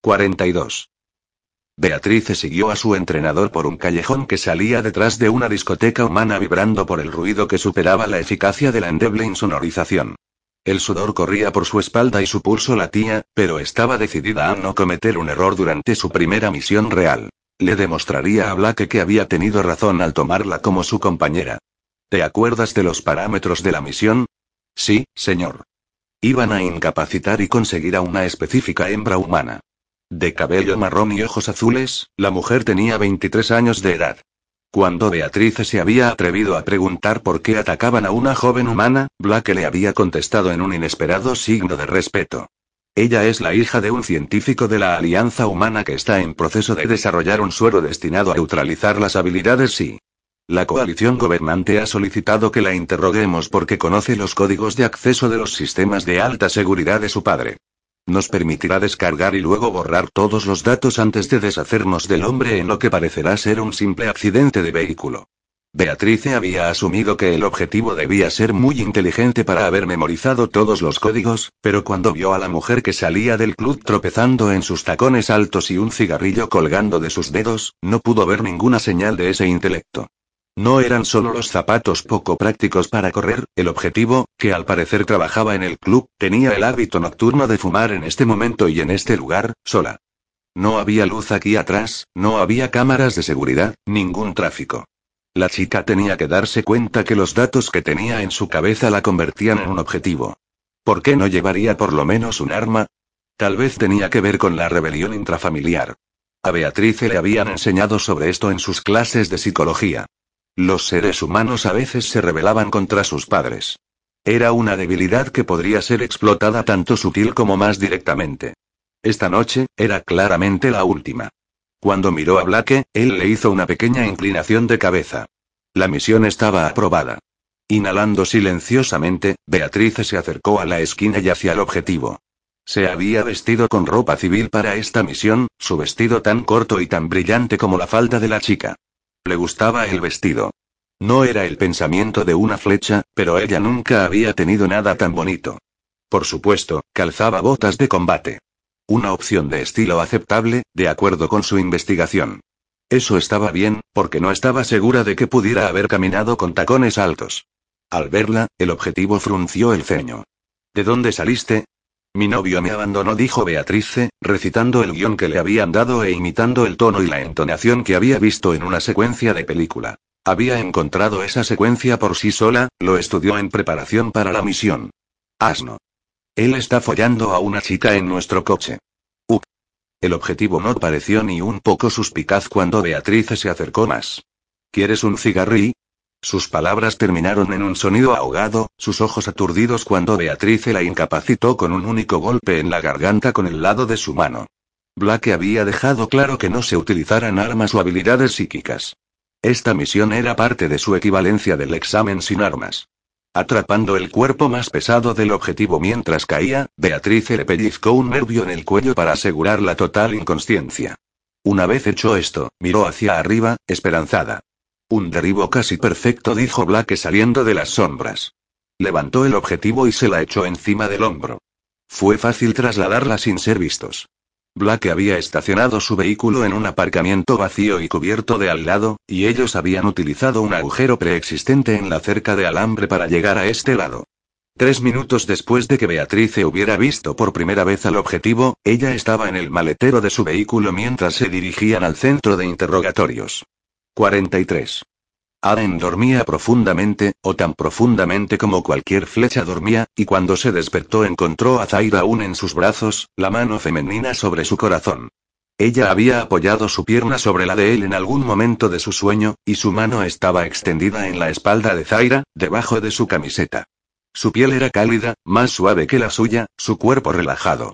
42. Beatrice siguió a su entrenador por un callejón que salía detrás de una discoteca humana vibrando por el ruido que superaba la eficacia de la endeble insonorización. El sudor corría por su espalda y su pulso latía, pero estaba decidida a no cometer un error durante su primera misión real. Le demostraría a Blake que había tenido razón al tomarla como su compañera. ¿Te acuerdas de los parámetros de la misión? Sí, señor. Iban a incapacitar y conseguir a una específica hembra humana. De cabello marrón y ojos azules, la mujer tenía 23 años de edad. Cuando Beatrice se había atrevido a preguntar por qué atacaban a una joven humana, Blake le había contestado en un inesperado signo de respeto. Ella es la hija de un científico de la Alianza Humana que está en proceso de desarrollar un suero destinado a neutralizar las habilidades y... La coalición gobernante ha solicitado que la interroguemos porque conoce los códigos de acceso de los sistemas de alta seguridad de su padre. Nos permitirá descargar y luego borrar todos los datos antes de deshacernos del hombre en lo que parecerá ser un simple accidente de vehículo. Beatrice había asumido que el objetivo debía ser muy inteligente para haber memorizado todos los códigos, pero cuando vio a la mujer que salía del club tropezando en sus tacones altos y un cigarrillo colgando de sus dedos, no pudo ver ninguna señal de ese intelecto. No eran solo los zapatos poco prácticos para correr, el objetivo, que al parecer trabajaba en el club, tenía el hábito nocturno de fumar en este momento y en este lugar, sola. No había luz aquí atrás, no había cámaras de seguridad, ningún tráfico. La chica tenía que darse cuenta que los datos que tenía en su cabeza la convertían en un objetivo. ¿Por qué no llevaría por lo menos un arma? Tal vez tenía que ver con la rebelión intrafamiliar. A Beatrice le habían enseñado sobre esto en sus clases de psicología. Los seres humanos a veces se rebelaban contra sus padres. Era una debilidad que podría ser explotada tanto sutil como más directamente. Esta noche, era claramente la última. Cuando miró a Blake, él le hizo una pequeña inclinación de cabeza. La misión estaba aprobada. Inhalando silenciosamente, Beatriz se acercó a la esquina y hacia el objetivo. Se había vestido con ropa civil para esta misión, su vestido tan corto y tan brillante como la falda de la chica. Le gustaba el vestido. No era el pensamiento de una flecha, pero ella nunca había tenido nada tan bonito. Por supuesto, calzaba botas de combate. Una opción de estilo aceptable, de acuerdo con su investigación. Eso estaba bien, porque no estaba segura de que pudiera haber caminado con tacones altos. Al verla, el objetivo frunció el ceño. ¿De dónde saliste? Mi novio me abandonó, dijo Beatrice, recitando el guion que le habían dado e imitando el tono y la entonación que había visto en una secuencia de película. Había encontrado esa secuencia por sí sola, lo estudió en preparación para la misión. Asno. Él está follando a una chica en nuestro coche. Up. El objetivo no pareció ni un poco suspicaz cuando Beatrice se acercó más. ¿Quieres un cigarrillo? Sus palabras terminaron en un sonido ahogado, sus ojos aturdidos cuando Beatrice la incapacitó con un único golpe en la garganta con el lado de su mano. Blake había dejado claro que no se utilizaran armas o habilidades psíquicas. Esta misión era parte de su equivalencia del examen sin armas. Atrapando el cuerpo más pesado del objetivo mientras caía, Beatrice le pellizcó un nervio en el cuello para asegurar la total inconsciencia. Una vez hecho esto, miró hacia arriba, esperanzada. Un derribo casi perfecto, dijo Blake saliendo de las sombras. Levantó el objetivo y se la echó encima del hombro. Fue fácil trasladarla sin ser vistos. Blake había estacionado su vehículo en un aparcamiento vacío y cubierto de al lado, y ellos habían utilizado un agujero preexistente en la cerca de alambre para llegar a este lado. Tres minutos después de que Beatrice hubiera visto por primera vez al objetivo, ella estaba en el maletero de su vehículo mientras se dirigían al centro de interrogatorios. 43. Aren dormía profundamente, o tan profundamente como cualquier flecha dormía, y cuando se despertó encontró a Zaira aún en sus brazos, la mano femenina sobre su corazón. Ella había apoyado su pierna sobre la de él en algún momento de su sueño, y su mano estaba extendida en la espalda de Zaira, debajo de su camiseta. Su piel era cálida, más suave que la suya, su cuerpo relajado.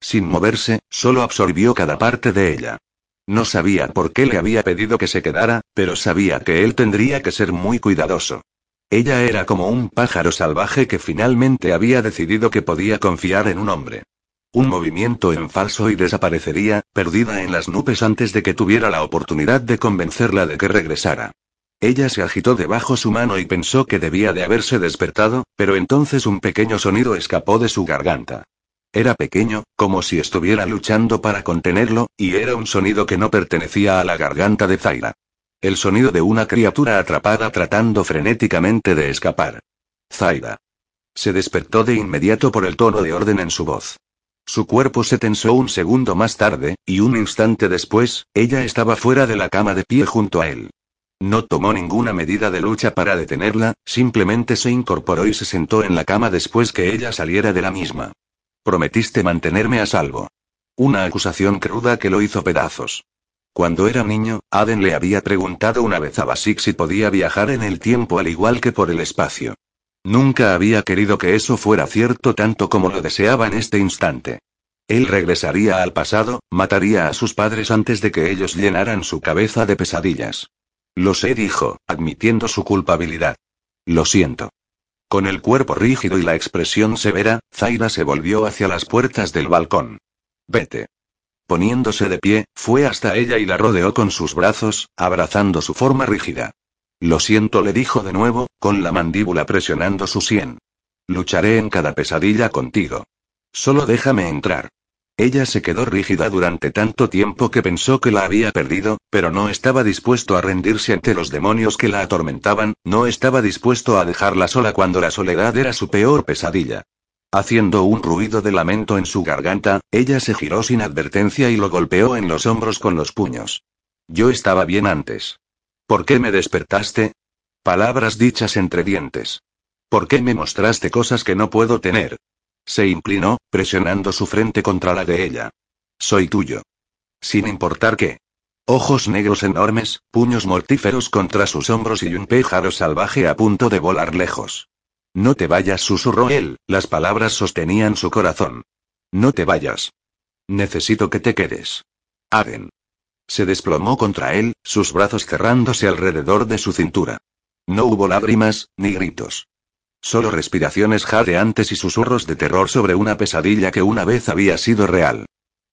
Sin moverse, solo absorbió cada parte de ella. No sabía por qué le había pedido que se quedara, pero sabía que él tendría que ser muy cuidadoso. Ella era como un pájaro salvaje que finalmente había decidido que podía confiar en un hombre. Un movimiento en falso y desaparecería, perdida en las nubes antes de que tuviera la oportunidad de convencerla de que regresara. Ella se agitó debajo su mano y pensó que debía de haberse despertado, pero entonces un pequeño sonido escapó de su garganta. Era pequeño, como si estuviera luchando para contenerlo, y era un sonido que no pertenecía a la garganta de Zaira. El sonido de una criatura atrapada tratando frenéticamente de escapar. Zaira. Se despertó de inmediato por el tono de orden en su voz. Su cuerpo se tensó un segundo más tarde, y un instante después, ella estaba fuera de la cama de pie junto a él. No tomó ninguna medida de lucha para detenerla, simplemente se incorporó y se sentó en la cama después que ella saliera de la misma. Prometiste mantenerme a salvo. Una acusación cruda que lo hizo pedazos. Cuando era niño, Aden le había preguntado una vez a Basik si podía viajar en el tiempo al igual que por el espacio. Nunca había querido que eso fuera cierto tanto como lo deseaba en este instante. Él regresaría al pasado, mataría a sus padres antes de que ellos llenaran su cabeza de pesadillas. Lo sé, dijo, admitiendo su culpabilidad. Lo siento. Con el cuerpo rígido y la expresión severa, Zaira se volvió hacia las puertas del balcón. Vete. Poniéndose de pie, fue hasta ella y la rodeó con sus brazos, abrazando su forma rígida. Lo siento, le dijo de nuevo, con la mandíbula presionando su sien. Lucharé en cada pesadilla contigo. Solo déjame entrar. Ella se quedó rígida durante tanto tiempo que pensó que la había perdido, pero no estaba dispuesto a rendirse ante los demonios que la atormentaban, no estaba dispuesto a dejarla sola cuando la soledad era su peor pesadilla. Haciendo un ruido de lamento en su garganta, ella se giró sin advertencia y lo golpeó en los hombros con los puños. Yo estaba bien antes. ¿Por qué me despertaste? Palabras dichas entre dientes. ¿Por qué me mostraste cosas que no puedo tener? Se inclinó, presionando su frente contra la de ella. Soy tuyo. Sin importar qué. Ojos negros enormes, puños mortíferos contra sus hombros y un péjaro salvaje a punto de volar lejos. No te vayas, susurró él, las palabras sostenían su corazón. No te vayas. Necesito que te quedes. Aden. Se desplomó contra él, sus brazos cerrándose alrededor de su cintura. No hubo lágrimas, ni gritos. Solo respiraciones jadeantes y susurros de terror sobre una pesadilla que una vez había sido real.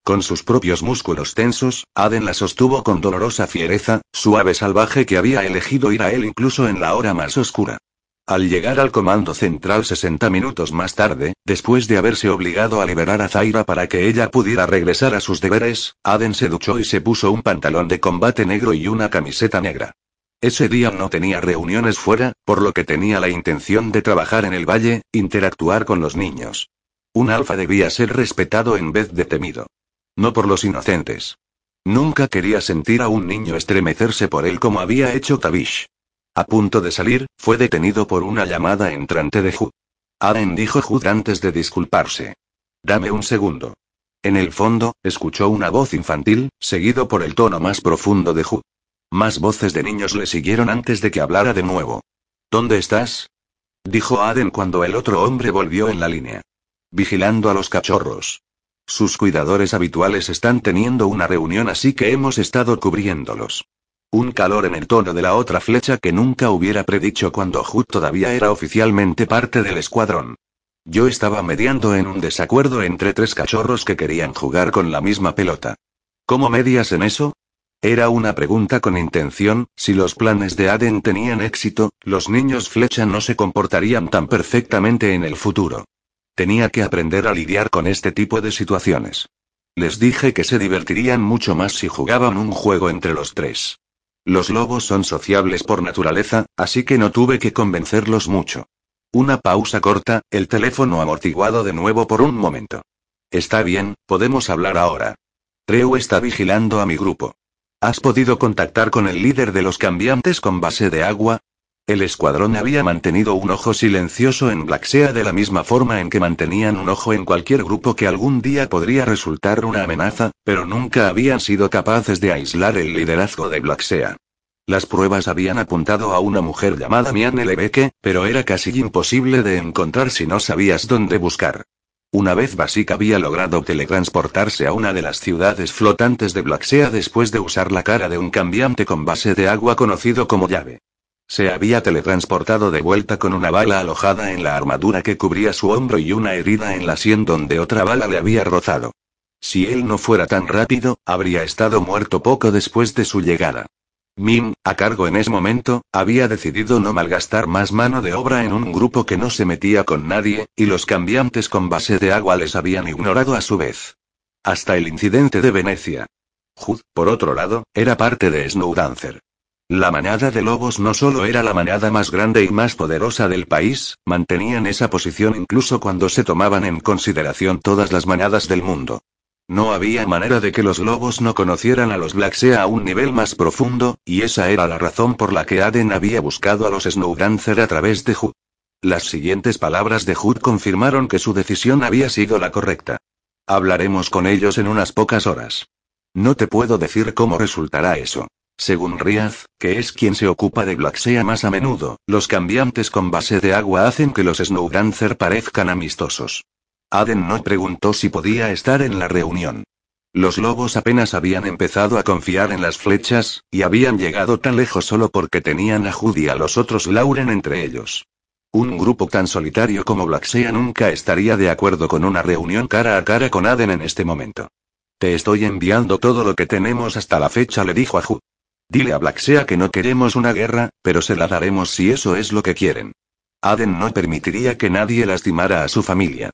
Con sus propios músculos tensos, Aden la sostuvo con dolorosa fiereza, suave salvaje que había elegido ir a él incluso en la hora más oscura. Al llegar al comando central 60 minutos más tarde, después de haberse obligado a liberar a Zaira para que ella pudiera regresar a sus deberes, Aden se duchó y se puso un pantalón de combate negro y una camiseta negra. Ese día no tenía reuniones fuera, por lo que tenía la intención de trabajar en el valle, interactuar con los niños. Un alfa debía ser respetado en vez de temido. No por los inocentes. Nunca quería sentir a un niño estremecerse por él como había hecho Tavish. A punto de salir, fue detenido por una llamada entrante de Hud. Aden dijo Hud antes de disculparse. Dame un segundo. En el fondo, escuchó una voz infantil, seguido por el tono más profundo de Hud. Más voces de niños le siguieron antes de que hablara de nuevo. ¿Dónde estás? dijo Aden cuando el otro hombre volvió en la línea. Vigilando a los cachorros. Sus cuidadores habituales están teniendo una reunión así que hemos estado cubriéndolos. Un calor en el tono de la otra flecha que nunca hubiera predicho cuando Hood todavía era oficialmente parte del escuadrón. Yo estaba mediando en un desacuerdo entre tres cachorros que querían jugar con la misma pelota. ¿Cómo medias en eso? Era una pregunta con intención, si los planes de Aden tenían éxito, los niños flecha no se comportarían tan perfectamente en el futuro. Tenía que aprender a lidiar con este tipo de situaciones. Les dije que se divertirían mucho más si jugaban un juego entre los tres. Los lobos son sociables por naturaleza, así que no tuve que convencerlos mucho. Una pausa corta, el teléfono amortiguado de nuevo por un momento. Está bien, podemos hablar ahora. Treu está vigilando a mi grupo. ¿Has podido contactar con el líder de los cambiantes con base de agua? El escuadrón había mantenido un ojo silencioso en Blacksea de la misma forma en que mantenían un ojo en cualquier grupo que algún día podría resultar una amenaza, pero nunca habían sido capaces de aislar el liderazgo de Blacksea. Las pruebas habían apuntado a una mujer llamada Miane Lebeke, pero era casi imposible de encontrar si no sabías dónde buscar. Una vez Basic había logrado teletransportarse a una de las ciudades flotantes de Blacksea después de usar la cara de un cambiante con base de agua conocido como llave. Se había teletransportado de vuelta con una bala alojada en la armadura que cubría su hombro y una herida en la sien donde otra bala le había rozado. Si él no fuera tan rápido, habría estado muerto poco después de su llegada. Min, a cargo en ese momento, había decidido no malgastar más mano de obra en un grupo que no se metía con nadie, y los cambiantes con base de agua les habían ignorado a su vez. Hasta el incidente de Venecia. Hood, por otro lado, era parte de Snowdancer. La manada de lobos no solo era la manada más grande y más poderosa del país, mantenían esa posición incluso cuando se tomaban en consideración todas las manadas del mundo. No había manera de que los lobos no conocieran a los Blacksea a un nivel más profundo, y esa era la razón por la que Aden había buscado a los Snowdancer a través de Hood. Las siguientes palabras de Hood confirmaron que su decisión había sido la correcta. Hablaremos con ellos en unas pocas horas. No te puedo decir cómo resultará eso. Según Riaz, que es quien se ocupa de Blacksea más a menudo, los cambiantes con base de agua hacen que los Snowdancer parezcan amistosos. Aden no preguntó si podía estar en la reunión. Los lobos apenas habían empezado a confiar en las flechas, y habían llegado tan lejos solo porque tenían a Judy y a los otros Lauren entre ellos. Un grupo tan solitario como Blacksea nunca estaría de acuerdo con una reunión cara a cara con Aden en este momento. Te estoy enviando todo lo que tenemos hasta la fecha, le dijo a Ju. Dile a Blacksea que no queremos una guerra, pero se la daremos si eso es lo que quieren. Aden no permitiría que nadie lastimara a su familia.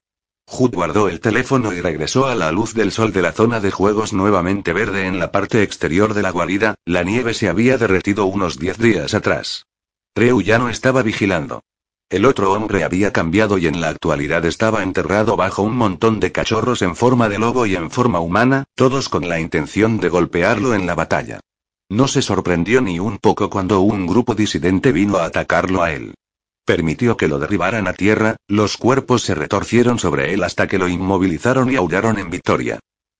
Hood guardó el teléfono y regresó a la luz del sol de la zona de juegos nuevamente verde en la parte exterior de la guarida, la nieve se había derretido unos diez días atrás. Treu ya no estaba vigilando. El otro hombre había cambiado y en la actualidad estaba enterrado bajo un montón de cachorros en forma de lobo y en forma humana, todos con la intención de golpearlo en la batalla. No se sorprendió ni un poco cuando un grupo disidente vino a atacarlo a él. Permitió que lo derribaran a tierra, los cuerpos se retorcieron sobre él hasta que lo inmovilizaron y aullaron en victoria.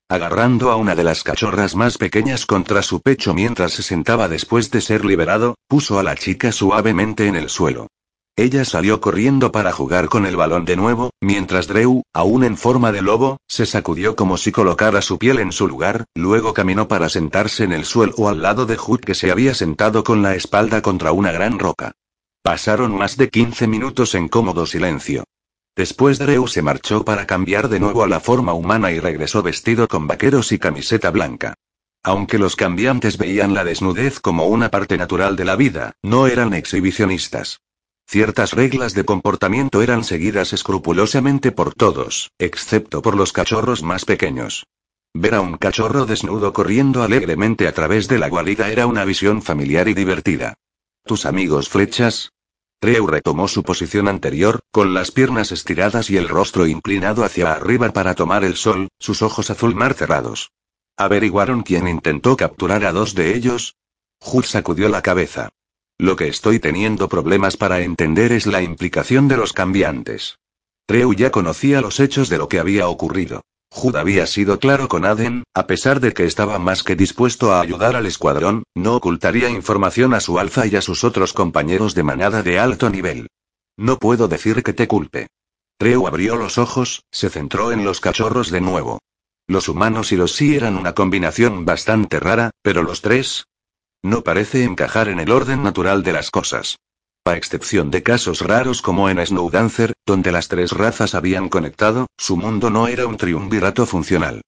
Agarrando a una de las cachorras más pequeñas contra su pecho mientras se sentaba después de ser liberado, puso a la chica suavemente en el suelo. Ella salió corriendo para jugar con el balón de nuevo, mientras Drew, aún en forma de lobo, se sacudió como si colocara su piel en su lugar, luego caminó para sentarse en el suelo al lado de Hood que se había sentado con la espalda contra una gran roca. Pasaron más de 15 minutos en cómodo silencio. Después Drew se marchó para cambiar de nuevo a la forma humana y regresó vestido con vaqueros y camiseta blanca. Aunque los cambiantes veían la desnudez como una parte natural de la vida, no eran exhibicionistas. Ciertas reglas de comportamiento eran seguidas escrupulosamente por todos, excepto por los cachorros más pequeños. Ver a un cachorro desnudo corriendo alegremente a través de la guarida era una visión familiar y divertida. ¿Tus amigos flechas? Treu retomó su posición anterior, con las piernas estiradas y el rostro inclinado hacia arriba para tomar el sol, sus ojos azul mar cerrados. ¿Averiguaron quién intentó capturar a dos de ellos? Hud sacudió la cabeza. Lo que estoy teniendo problemas para entender es la implicación de los cambiantes. Treu ya conocía los hechos de lo que había ocurrido. Jud había sido claro con Aden, a pesar de que estaba más que dispuesto a ayudar al escuadrón, no ocultaría información a su alfa y a sus otros compañeros de manada de alto nivel. No puedo decir que te culpe. Treu abrió los ojos, se centró en los cachorros de nuevo. Los humanos y los sí eran una combinación bastante rara, pero los tres... No parece encajar en el orden natural de las cosas. A excepción de casos raros como en Snowdancer, donde las tres razas habían conectado, su mundo no era un triunvirato funcional.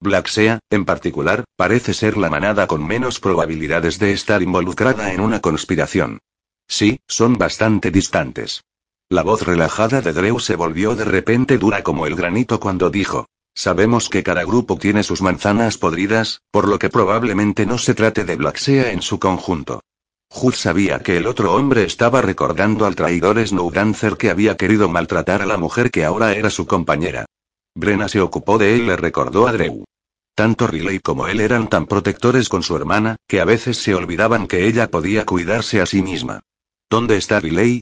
Blacksea, en particular, parece ser la manada con menos probabilidades de estar involucrada en una conspiración. Sí, son bastante distantes. La voz relajada de Drew se volvió de repente dura como el granito cuando dijo, Sabemos que cada grupo tiene sus manzanas podridas, por lo que probablemente no se trate de Blacksea en su conjunto. Hood sabía que el otro hombre estaba recordando al traidor Snowdancer que había querido maltratar a la mujer que ahora era su compañera. Brenna se ocupó de él y le recordó a Drew. Tanto Riley como él eran tan protectores con su hermana, que a veces se olvidaban que ella podía cuidarse a sí misma. ¿Dónde está Riley?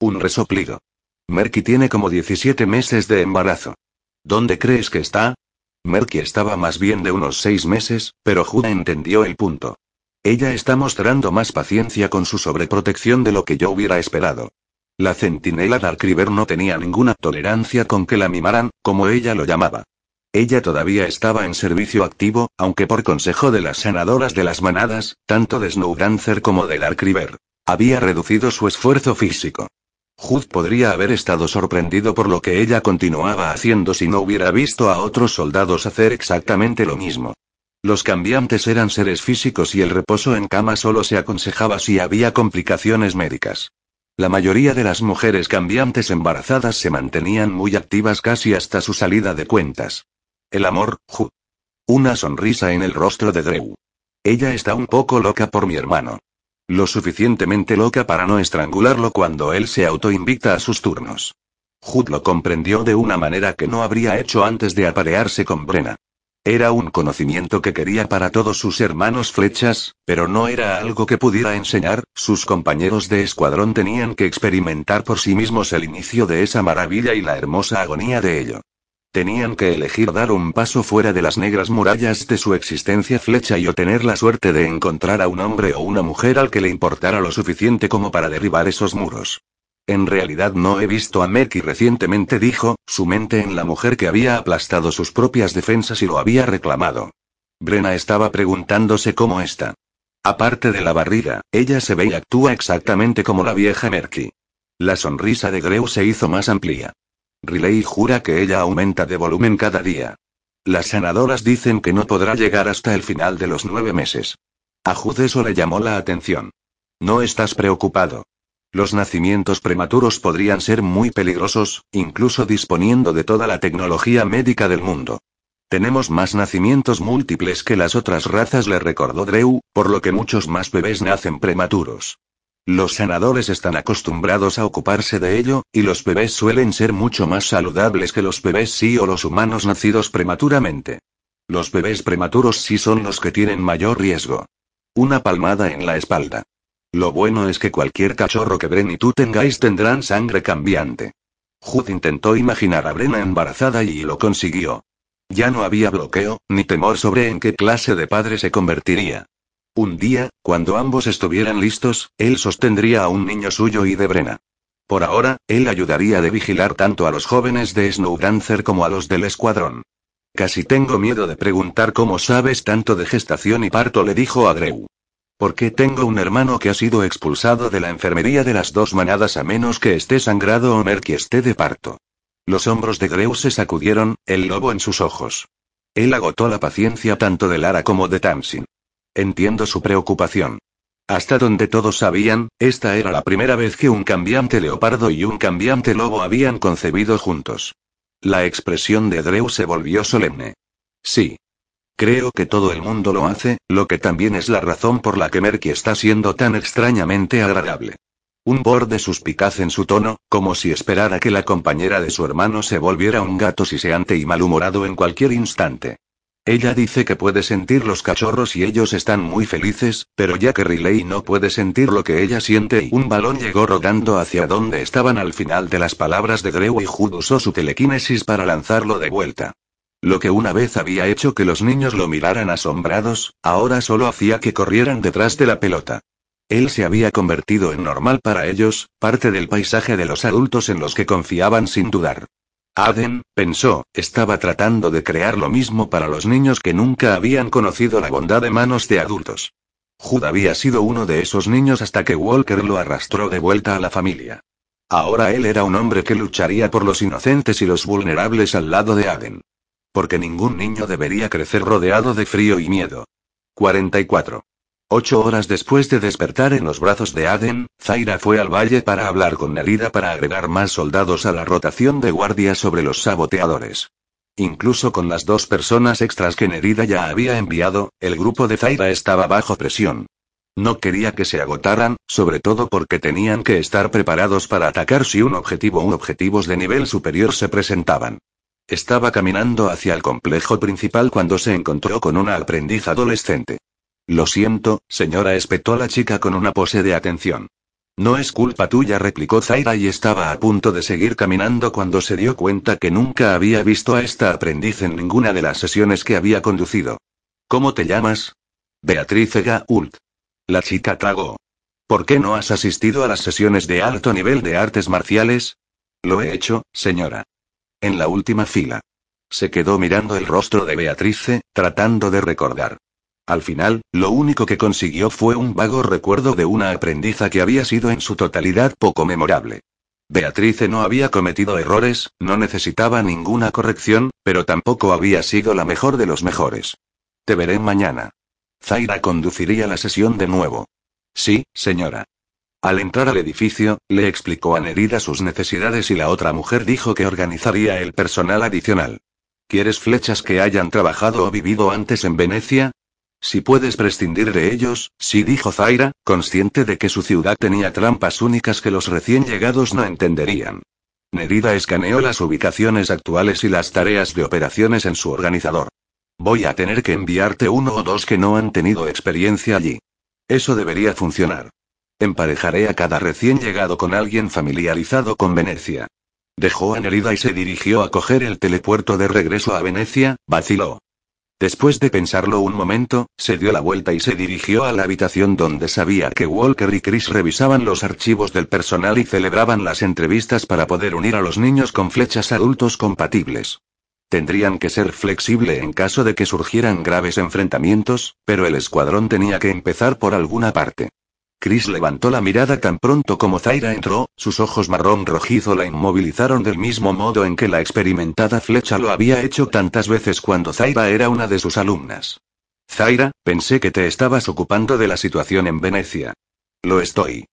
Un resoplido. Merky tiene como 17 meses de embarazo. ¿Dónde crees que está? Merky estaba más bien de unos seis meses, pero Judah entendió el punto. Ella está mostrando más paciencia con su sobreprotección de lo que yo hubiera esperado. La centinela Darkriver no tenía ninguna tolerancia con que la mimaran, como ella lo llamaba. Ella todavía estaba en servicio activo, aunque por consejo de las sanadoras de las manadas, tanto de Snowdancer como de Darkriver, había reducido su esfuerzo físico. Hood podría haber estado sorprendido por lo que ella continuaba haciendo si no hubiera visto a otros soldados hacer exactamente lo mismo. Los cambiantes eran seres físicos y el reposo en cama solo se aconsejaba si había complicaciones médicas. La mayoría de las mujeres cambiantes embarazadas se mantenían muy activas casi hasta su salida de cuentas. El amor, Ju. Una sonrisa en el rostro de Drew. Ella está un poco loca por mi hermano. Lo suficientemente loca para no estrangularlo cuando él se autoinvita a sus turnos. Jud lo comprendió de una manera que no habría hecho antes de aparearse con Brena. Era un conocimiento que quería para todos sus hermanos flechas, pero no era algo que pudiera enseñar, sus compañeros de escuadrón tenían que experimentar por sí mismos el inicio de esa maravilla y la hermosa agonía de ello. Tenían que elegir dar un paso fuera de las negras murallas de su existencia flecha y o tener la suerte de encontrar a un hombre o una mujer al que le importara lo suficiente como para derribar esos muros. En realidad no he visto a Meki recientemente, dijo, su mente en la mujer que había aplastado sus propias defensas y lo había reclamado. Brena estaba preguntándose cómo está. Aparte de la barriga, ella se ve y actúa exactamente como la vieja Merky. La sonrisa de Greu se hizo más amplia. Riley jura que ella aumenta de volumen cada día. Las sanadoras dicen que no podrá llegar hasta el final de los nueve meses. A Jud eso le llamó la atención. No estás preocupado. Los nacimientos prematuros podrían ser muy peligrosos, incluso disponiendo de toda la tecnología médica del mundo. Tenemos más nacimientos múltiples que las otras razas, le recordó Drew, por lo que muchos más bebés nacen prematuros. Los sanadores están acostumbrados a ocuparse de ello, y los bebés suelen ser mucho más saludables que los bebés sí o los humanos nacidos prematuramente. Los bebés prematuros sí son los que tienen mayor riesgo. Una palmada en la espalda. Lo bueno es que cualquier cachorro que Bren y tú tengáis tendrán sangre cambiante. Jud intentó imaginar a Brena embarazada y lo consiguió. Ya no había bloqueo, ni temor sobre en qué clase de padre se convertiría. Un día, cuando ambos estuvieran listos, él sostendría a un niño suyo y de Brena. Por ahora, él ayudaría de vigilar tanto a los jóvenes de Snowdancer como a los del escuadrón. Casi tengo miedo de preguntar cómo sabes tanto de gestación y parto, le dijo a Greu. Porque tengo un hermano que ha sido expulsado de la enfermería de las dos manadas a menos que esté sangrado o Merky esté de parto. Los hombros de Greu se sacudieron, el lobo en sus ojos. Él agotó la paciencia tanto de Lara como de Tamsin. Entiendo su preocupación. Hasta donde todos sabían, esta era la primera vez que un cambiante leopardo y un cambiante lobo habían concebido juntos. La expresión de Drew se volvió solemne. Sí. Creo que todo el mundo lo hace, lo que también es la razón por la que Merky está siendo tan extrañamente agradable. Un borde suspicaz en su tono, como si esperara que la compañera de su hermano se volviera un gato siseante y malhumorado en cualquier instante. Ella dice que puede sentir los cachorros y ellos están muy felices, pero ya que Riley no puede sentir lo que ella siente y un balón llegó rodando hacia donde estaban al final de las palabras de Greu y Jude usó su telequinesis para lanzarlo de vuelta. Lo que una vez había hecho que los niños lo miraran asombrados, ahora solo hacía que corrieran detrás de la pelota. Él se había convertido en normal para ellos, parte del paisaje de los adultos en los que confiaban sin dudar. Aden, pensó, estaba tratando de crear lo mismo para los niños que nunca habían conocido la bondad de manos de adultos. Jude había sido uno de esos niños hasta que Walker lo arrastró de vuelta a la familia. Ahora él era un hombre que lucharía por los inocentes y los vulnerables al lado de Aden. Porque ningún niño debería crecer rodeado de frío y miedo. 44. Ocho horas después de despertar en los brazos de Aden, Zaira fue al valle para hablar con Nerida para agregar más soldados a la rotación de guardia sobre los saboteadores. Incluso con las dos personas extras que Nerida ya había enviado, el grupo de Zaira estaba bajo presión. No quería que se agotaran, sobre todo porque tenían que estar preparados para atacar si un objetivo u objetivos de nivel superior se presentaban. Estaba caminando hacia el complejo principal cuando se encontró con una aprendiz adolescente. Lo siento, señora, espetó la chica con una pose de atención. No es culpa tuya, replicó Zaira y estaba a punto de seguir caminando cuando se dio cuenta que nunca había visto a esta aprendiz en ninguna de las sesiones que había conducido. ¿Cómo te llamas? Beatriz Gault. La chica tragó. ¿Por qué no has asistido a las sesiones de alto nivel de artes marciales? Lo he hecho, señora. En la última fila. Se quedó mirando el rostro de Beatrice, tratando de recordar. Al final, lo único que consiguió fue un vago recuerdo de una aprendiza que había sido en su totalidad poco memorable. Beatrice no había cometido errores, no necesitaba ninguna corrección, pero tampoco había sido la mejor de los mejores. Te veré mañana. Zaira conduciría la sesión de nuevo. Sí, señora. Al entrar al edificio, le explicó a Nerida sus necesidades y la otra mujer dijo que organizaría el personal adicional. ¿Quieres flechas que hayan trabajado o vivido antes en Venecia? Si puedes prescindir de ellos, sí dijo Zaira, consciente de que su ciudad tenía trampas únicas que los recién llegados no entenderían. Nerida escaneó las ubicaciones actuales y las tareas de operaciones en su organizador. Voy a tener que enviarte uno o dos que no han tenido experiencia allí. Eso debería funcionar. Emparejaré a cada recién llegado con alguien familiarizado con Venecia. Dejó a Nerida y se dirigió a coger el telepuerto de regreso a Venecia, vaciló. Después de pensarlo un momento, se dio la vuelta y se dirigió a la habitación donde sabía que Walker y Chris revisaban los archivos del personal y celebraban las entrevistas para poder unir a los niños con flechas adultos compatibles. Tendrían que ser flexible en caso de que surgieran graves enfrentamientos, pero el escuadrón tenía que empezar por alguna parte. Chris levantó la mirada tan pronto como Zaira entró, sus ojos marrón rojizo la inmovilizaron del mismo modo en que la experimentada flecha lo había hecho tantas veces cuando Zaira era una de sus alumnas. Zaira, pensé que te estabas ocupando de la situación en Venecia. Lo estoy.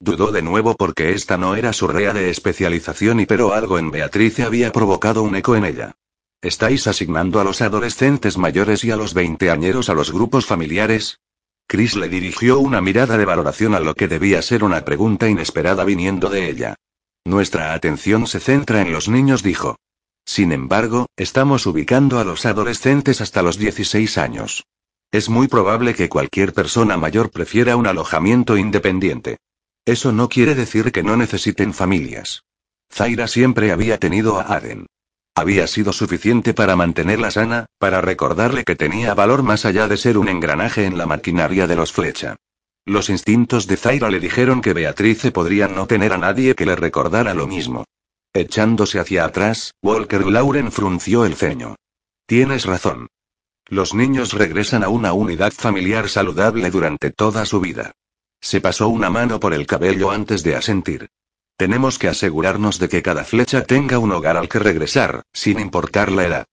Dudó de nuevo porque esta no era su rea de especialización y pero algo en Beatriz había provocado un eco en ella. ¿Estáis asignando a los adolescentes mayores y a los veinteañeros a los grupos familiares? Chris le dirigió una mirada de valoración a lo que debía ser una pregunta inesperada viniendo de ella. Nuestra atención se centra en los niños, dijo. Sin embargo, estamos ubicando a los adolescentes hasta los 16 años. Es muy probable que cualquier persona mayor prefiera un alojamiento independiente. Eso no quiere decir que no necesiten familias. Zaira siempre había tenido a Aden. Había sido suficiente para mantenerla sana, para recordarle que tenía valor más allá de ser un engranaje en la maquinaria de los flecha. Los instintos de Zaira le dijeron que Beatrice podría no tener a nadie que le recordara lo mismo. Echándose hacia atrás, Walker Lauren frunció el ceño. Tienes razón. Los niños regresan a una unidad familiar saludable durante toda su vida. Se pasó una mano por el cabello antes de asentir. Tenemos que asegurarnos de que cada flecha tenga un hogar al que regresar, sin importar la edad.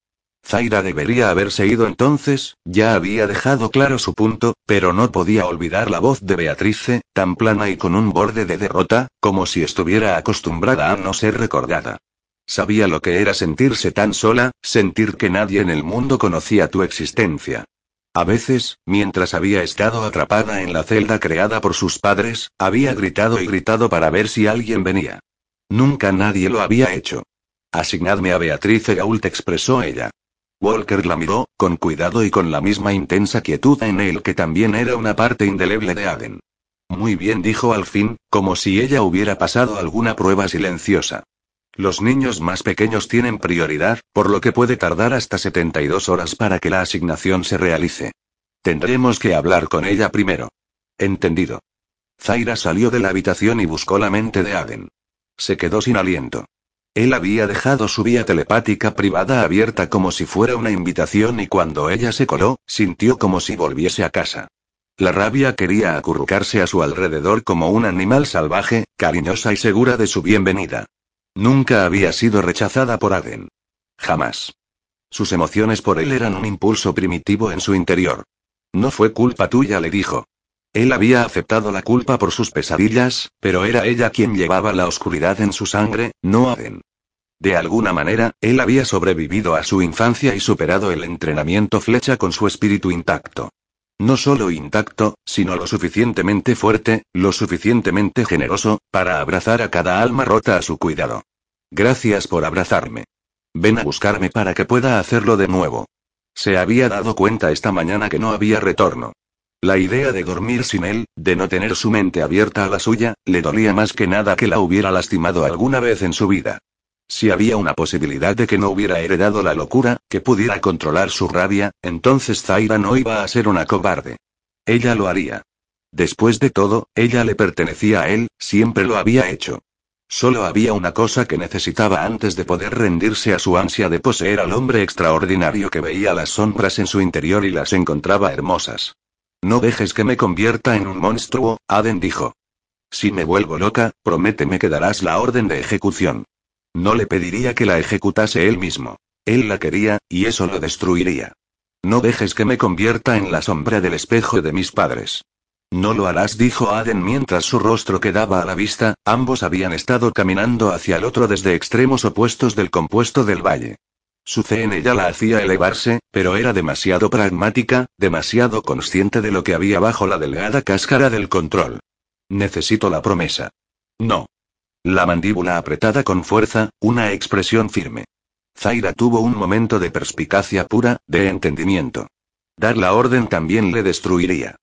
Zaira debería haberse ido entonces, ya había dejado claro su punto, pero no podía olvidar la voz de Beatrice, tan plana y con un borde de derrota, como si estuviera acostumbrada a no ser recordada. Sabía lo que era sentirse tan sola, sentir que nadie en el mundo conocía tu existencia. A veces, mientras había estado atrapada en la celda creada por sus padres, había gritado y gritado para ver si alguien venía. Nunca nadie lo había hecho. Asignadme a Beatriz Gault, expresó ella. Walker la miró, con cuidado y con la misma intensa quietud en él que también era una parte indeleble de Aden. Muy bien, dijo al fin, como si ella hubiera pasado alguna prueba silenciosa. Los niños más pequeños tienen prioridad, por lo que puede tardar hasta 72 horas para que la asignación se realice. Tendremos que hablar con ella primero. Entendido. Zaira salió de la habitación y buscó la mente de Aden. Se quedó sin aliento. Él había dejado su vía telepática privada abierta como si fuera una invitación y cuando ella se coló, sintió como si volviese a casa. La rabia quería acurrucarse a su alrededor como un animal salvaje, cariñosa y segura de su bienvenida. Nunca había sido rechazada por Aden. Jamás. Sus emociones por él eran un impulso primitivo en su interior. No fue culpa tuya, le dijo. Él había aceptado la culpa por sus pesadillas, pero era ella quien llevaba la oscuridad en su sangre, no Aden. De alguna manera, él había sobrevivido a su infancia y superado el entrenamiento flecha con su espíritu intacto. No solo intacto, sino lo suficientemente fuerte, lo suficientemente generoso, para abrazar a cada alma rota a su cuidado. Gracias por abrazarme. Ven a buscarme para que pueda hacerlo de nuevo. Se había dado cuenta esta mañana que no había retorno. La idea de dormir sin él, de no tener su mente abierta a la suya, le dolía más que nada que la hubiera lastimado alguna vez en su vida. Si había una posibilidad de que no hubiera heredado la locura, que pudiera controlar su rabia, entonces Zaira no iba a ser una cobarde. Ella lo haría. Después de todo, ella le pertenecía a él, siempre lo había hecho. Solo había una cosa que necesitaba antes de poder rendirse a su ansia de poseer al hombre extraordinario que veía las sombras en su interior y las encontraba hermosas. No dejes que me convierta en un monstruo, Aden dijo. Si me vuelvo loca, prométeme que darás la orden de ejecución. No le pediría que la ejecutase él mismo. Él la quería, y eso lo destruiría. No dejes que me convierta en la sombra del espejo de mis padres. No lo harás, dijo Aden mientras su rostro quedaba a la vista, ambos habían estado caminando hacia el otro desde extremos opuestos del compuesto del valle. Su en ella la hacía elevarse, pero era demasiado pragmática, demasiado consciente de lo que había bajo la delgada cáscara del control. Necesito la promesa. No. La mandíbula apretada con fuerza, una expresión firme. Zaira tuvo un momento de perspicacia pura, de entendimiento. Dar la orden también le destruiría.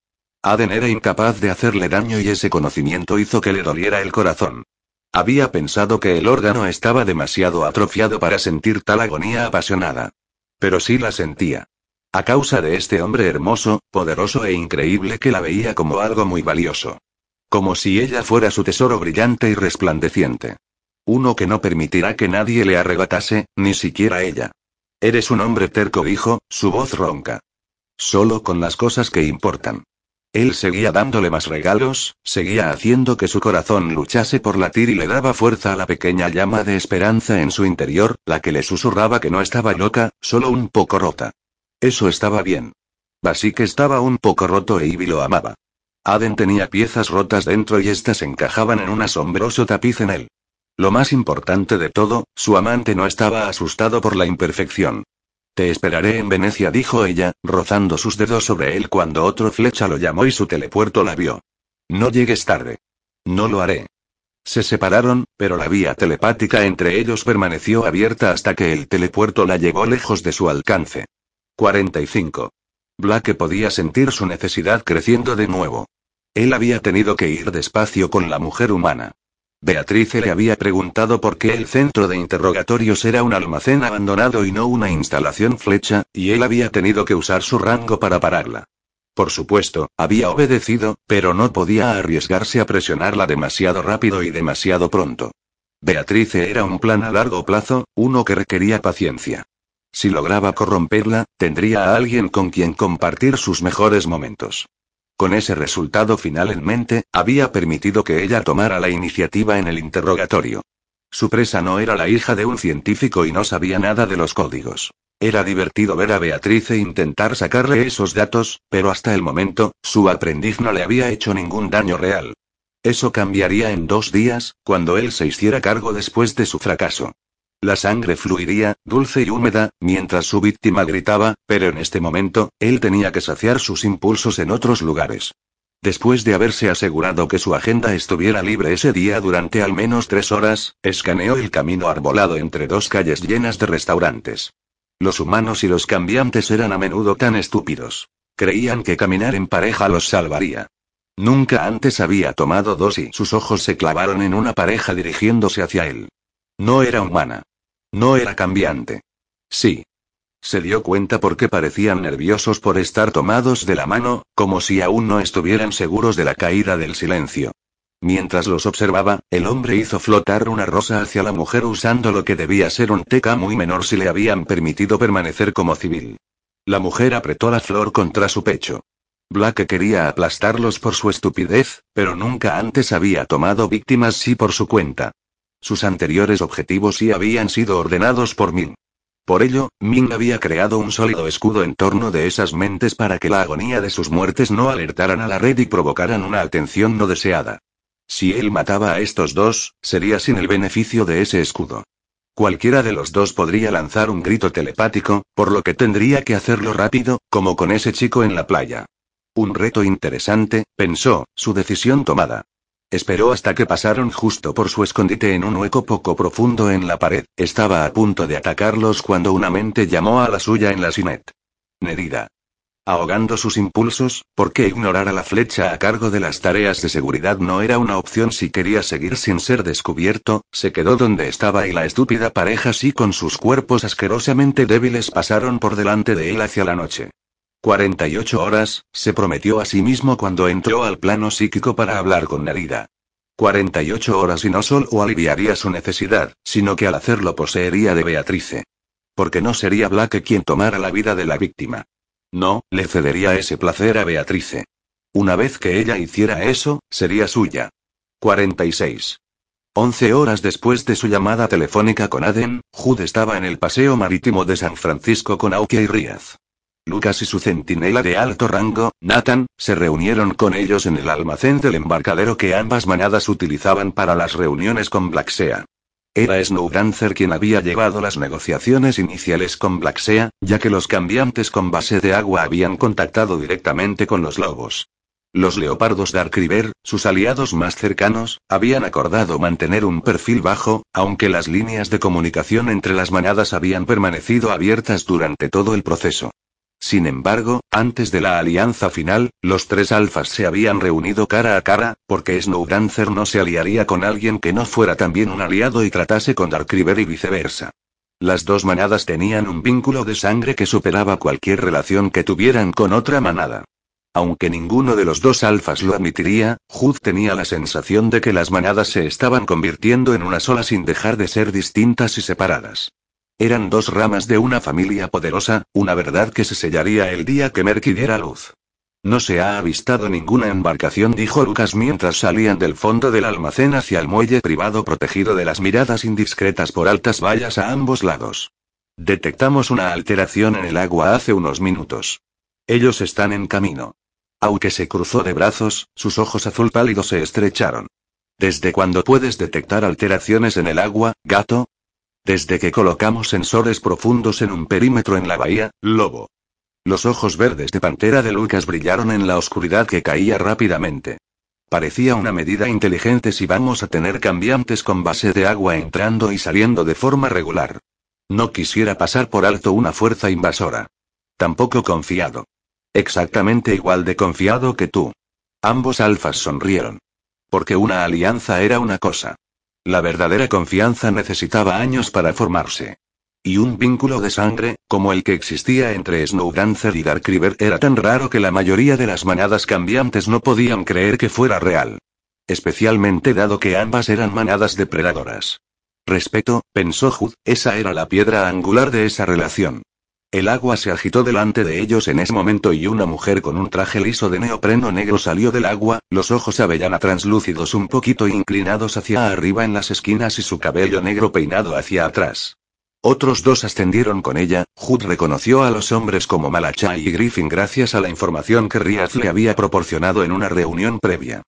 Aden era incapaz de hacerle daño y ese conocimiento hizo que le doliera el corazón. Había pensado que el órgano estaba demasiado atrofiado para sentir tal agonía apasionada. Pero sí la sentía. A causa de este hombre hermoso, poderoso e increíble que la veía como algo muy valioso. Como si ella fuera su tesoro brillante y resplandeciente. Uno que no permitirá que nadie le arrebatase, ni siquiera ella. Eres un hombre terco, dijo, su voz ronca. Solo con las cosas que importan. Él seguía dándole más regalos, seguía haciendo que su corazón luchase por latir y le daba fuerza a la pequeña llama de esperanza en su interior, la que le susurraba que no estaba loca, solo un poco rota. Eso estaba bien. que estaba un poco roto e Ivy lo amaba. Aden tenía piezas rotas dentro y éstas encajaban en un asombroso tapiz en él. Lo más importante de todo, su amante no estaba asustado por la imperfección. Te esperaré en Venecia, dijo ella, rozando sus dedos sobre él cuando otro flecha lo llamó y su telepuerto la vio. No llegues tarde. No lo haré. Se separaron, pero la vía telepática entre ellos permaneció abierta hasta que el telepuerto la llevó lejos de su alcance. 45. Blake podía sentir su necesidad creciendo de nuevo. Él había tenido que ir despacio con la mujer humana. Beatrice le había preguntado por qué el centro de interrogatorios era un almacén abandonado y no una instalación flecha, y él había tenido que usar su rango para pararla. Por supuesto, había obedecido, pero no podía arriesgarse a presionarla demasiado rápido y demasiado pronto. Beatrice era un plan a largo plazo, uno que requería paciencia. Si lograba corromperla, tendría a alguien con quien compartir sus mejores momentos. Con ese resultado final en mente, había permitido que ella tomara la iniciativa en el interrogatorio. Su presa no era la hija de un científico y no sabía nada de los códigos. Era divertido ver a Beatriz e intentar sacarle esos datos, pero hasta el momento, su aprendiz no le había hecho ningún daño real. Eso cambiaría en dos días, cuando él se hiciera cargo después de su fracaso. La sangre fluiría, dulce y húmeda, mientras su víctima gritaba, pero en este momento, él tenía que saciar sus impulsos en otros lugares. Después de haberse asegurado que su agenda estuviera libre ese día durante al menos tres horas, escaneó el camino arbolado entre dos calles llenas de restaurantes. Los humanos y los cambiantes eran a menudo tan estúpidos. Creían que caminar en pareja los salvaría. Nunca antes había tomado dos y sus ojos se clavaron en una pareja dirigiéndose hacia él. No era humana. No era cambiante. Sí. Se dio cuenta porque parecían nerviosos por estar tomados de la mano, como si aún no estuvieran seguros de la caída del silencio. Mientras los observaba, el hombre hizo flotar una rosa hacia la mujer usando lo que debía ser un teca muy menor si le habían permitido permanecer como civil. La mujer apretó la flor contra su pecho. Black quería aplastarlos por su estupidez, pero nunca antes había tomado víctimas sí por su cuenta. Sus anteriores objetivos sí habían sido ordenados por Ming. Por ello, Ming había creado un sólido escudo en torno de esas mentes para que la agonía de sus muertes no alertaran a la red y provocaran una atención no deseada. Si él mataba a estos dos, sería sin el beneficio de ese escudo. Cualquiera de los dos podría lanzar un grito telepático, por lo que tendría que hacerlo rápido, como con ese chico en la playa. Un reto interesante, pensó, su decisión tomada. Esperó hasta que pasaron justo por su escondite en un hueco poco profundo en la pared. Estaba a punto de atacarlos cuando una mente llamó a la suya en la sinet. Nerida. Ahogando sus impulsos, porque ignorar a la flecha a cargo de las tareas de seguridad no era una opción si quería seguir sin ser descubierto, se quedó donde estaba y la estúpida pareja sí con sus cuerpos asquerosamente débiles pasaron por delante de él hacia la noche. 48 horas, se prometió a sí mismo cuando entró al plano psíquico para hablar con Nerida. 48 horas y no solo aliviaría su necesidad, sino que al hacerlo poseería de Beatrice. Porque no sería Black quien tomara la vida de la víctima. No, le cedería ese placer a Beatrice. Una vez que ella hiciera eso, sería suya. 46. Once horas después de su llamada telefónica con Aden, Jude estaba en el paseo marítimo de San Francisco con Aukia y Riaz. Lucas y su centinela de alto rango, Nathan, se reunieron con ellos en el almacén del embarcadero que ambas manadas utilizaban para las reuniones con Blacksea. Era Snowdancer quien había llevado las negociaciones iniciales con Blacksea, ya que los cambiantes con base de agua habían contactado directamente con los lobos. Los leopardos Dark River, sus aliados más cercanos, habían acordado mantener un perfil bajo, aunque las líneas de comunicación entre las manadas habían permanecido abiertas durante todo el proceso. Sin embargo, antes de la alianza final, los tres alfas se habían reunido cara a cara, porque Snowdancer no se aliaría con alguien que no fuera también un aliado y tratase con Darkriver y viceversa. Las dos manadas tenían un vínculo de sangre que superaba cualquier relación que tuvieran con otra manada. Aunque ninguno de los dos alfas lo admitiría, Hood tenía la sensación de que las manadas se estaban convirtiendo en una sola sin dejar de ser distintas y separadas. Eran dos ramas de una familia poderosa, una verdad que se sellaría el día que Merky diera luz. No se ha avistado ninguna embarcación, dijo Lucas mientras salían del fondo del almacén hacia el muelle privado protegido de las miradas indiscretas por altas vallas a ambos lados. Detectamos una alteración en el agua hace unos minutos. Ellos están en camino. Aunque se cruzó de brazos, sus ojos azul pálido se estrecharon. ¿Desde cuándo puedes detectar alteraciones en el agua, gato? Desde que colocamos sensores profundos en un perímetro en la bahía, lobo. Los ojos verdes de pantera de Lucas brillaron en la oscuridad que caía rápidamente. Parecía una medida inteligente si vamos a tener cambiantes con base de agua entrando y saliendo de forma regular. No quisiera pasar por alto una fuerza invasora. Tampoco confiado. Exactamente igual de confiado que tú. Ambos alfas sonrieron. Porque una alianza era una cosa. La verdadera confianza necesitaba años para formarse. Y un vínculo de sangre, como el que existía entre Snowdancer y Darkriver, era tan raro que la mayoría de las manadas cambiantes no podían creer que fuera real. Especialmente dado que ambas eran manadas depredadoras. Respeto, pensó Hood, esa era la piedra angular de esa relación. El agua se agitó delante de ellos en ese momento y una mujer con un traje liso de neopreno negro salió del agua, los ojos avellana translúcidos un poquito inclinados hacia arriba en las esquinas y su cabello negro peinado hacia atrás. Otros dos ascendieron con ella, Hood reconoció a los hombres como Malachai y Griffin gracias a la información que Riaz le había proporcionado en una reunión previa.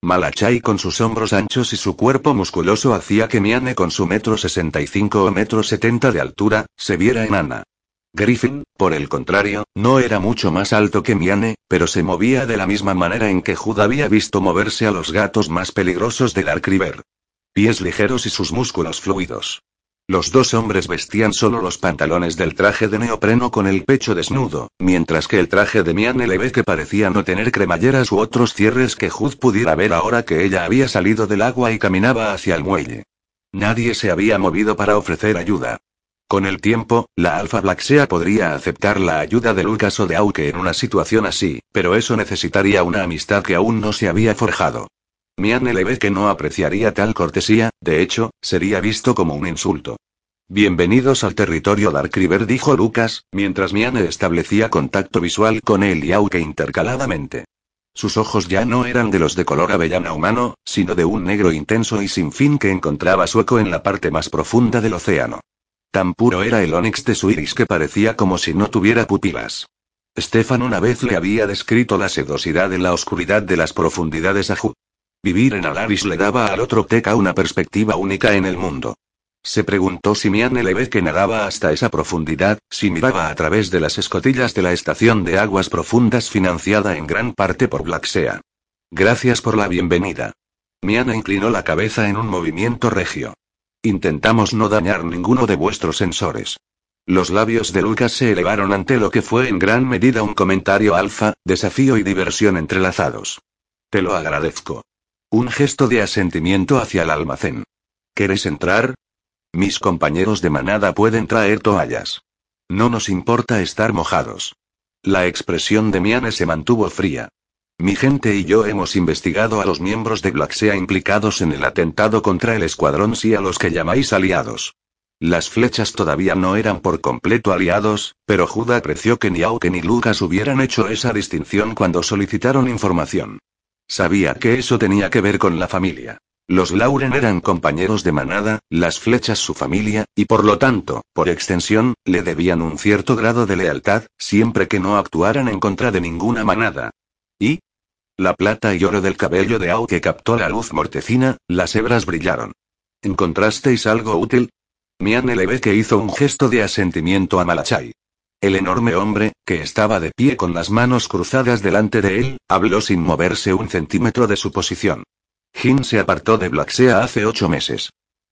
Malachai con sus hombros anchos y su cuerpo musculoso hacía que Miane con su metro sesenta y cinco o metro setenta de altura, se viera enana. Griffin, por el contrario, no era mucho más alto que Miane, pero se movía de la misma manera en que Judd había visto moverse a los gatos más peligrosos del Dark River. Pies ligeros y sus músculos fluidos. Los dos hombres vestían solo los pantalones del traje de neopreno con el pecho desnudo, mientras que el traje de Miane le ve que parecía no tener cremalleras u otros cierres que Judd pudiera ver ahora que ella había salido del agua y caminaba hacia el muelle. Nadie se había movido para ofrecer ayuda. Con el tiempo, la Alpha Black podría aceptar la ayuda de Lucas o de Auke en una situación así, pero eso necesitaría una amistad que aún no se había forjado. Miane le ve que no apreciaría tal cortesía, de hecho, sería visto como un insulto. Bienvenidos al territorio Dark River, dijo Lucas, mientras Miane establecía contacto visual con él y Auke intercaladamente. Sus ojos ya no eran de los de color avellana humano, sino de un negro intenso y sin fin que encontraba su eco en la parte más profunda del océano. Tan puro era el onix de su iris que parecía como si no tuviera pupilas. Stefan una vez le había descrito la sedosidad en la oscuridad de las profundidades a Ju. Vivir en Alaris le daba al otro Teca una perspectiva única en el mundo. Se preguntó si Miane le ve que nadaba hasta esa profundidad, si miraba a través de las escotillas de la estación de aguas profundas financiada en gran parte por Blacksea. Gracias por la bienvenida. Miane inclinó la cabeza en un movimiento regio. Intentamos no dañar ninguno de vuestros sensores. Los labios de Lucas se elevaron ante lo que fue en gran medida un comentario alfa, desafío y diversión entrelazados. Te lo agradezco. Un gesto de asentimiento hacia el almacén. ¿Quieres entrar? Mis compañeros de manada pueden traer toallas. No nos importa estar mojados. La expresión de Miane se mantuvo fría. Mi gente y yo hemos investigado a los miembros de Blacksea implicados en el atentado contra el escuadrón sí a los que llamáis aliados. Las flechas todavía no eran por completo aliados, pero Judah apreció que ni Auke ni Lucas hubieran hecho esa distinción cuando solicitaron información. Sabía que eso tenía que ver con la familia. Los Lauren eran compañeros de manada, las flechas su familia, y por lo tanto, por extensión, le debían un cierto grado de lealtad, siempre que no actuaran en contra de ninguna manada. ¿Y? La plata y oro del cabello de Au que captó la luz mortecina, las hebras brillaron. ¿Encontrasteis algo útil? Miane le ve que hizo un gesto de asentimiento a Malachai. El enorme hombre, que estaba de pie con las manos cruzadas delante de él, habló sin moverse un centímetro de su posición. Jin se apartó de Blacksea hace ocho meses.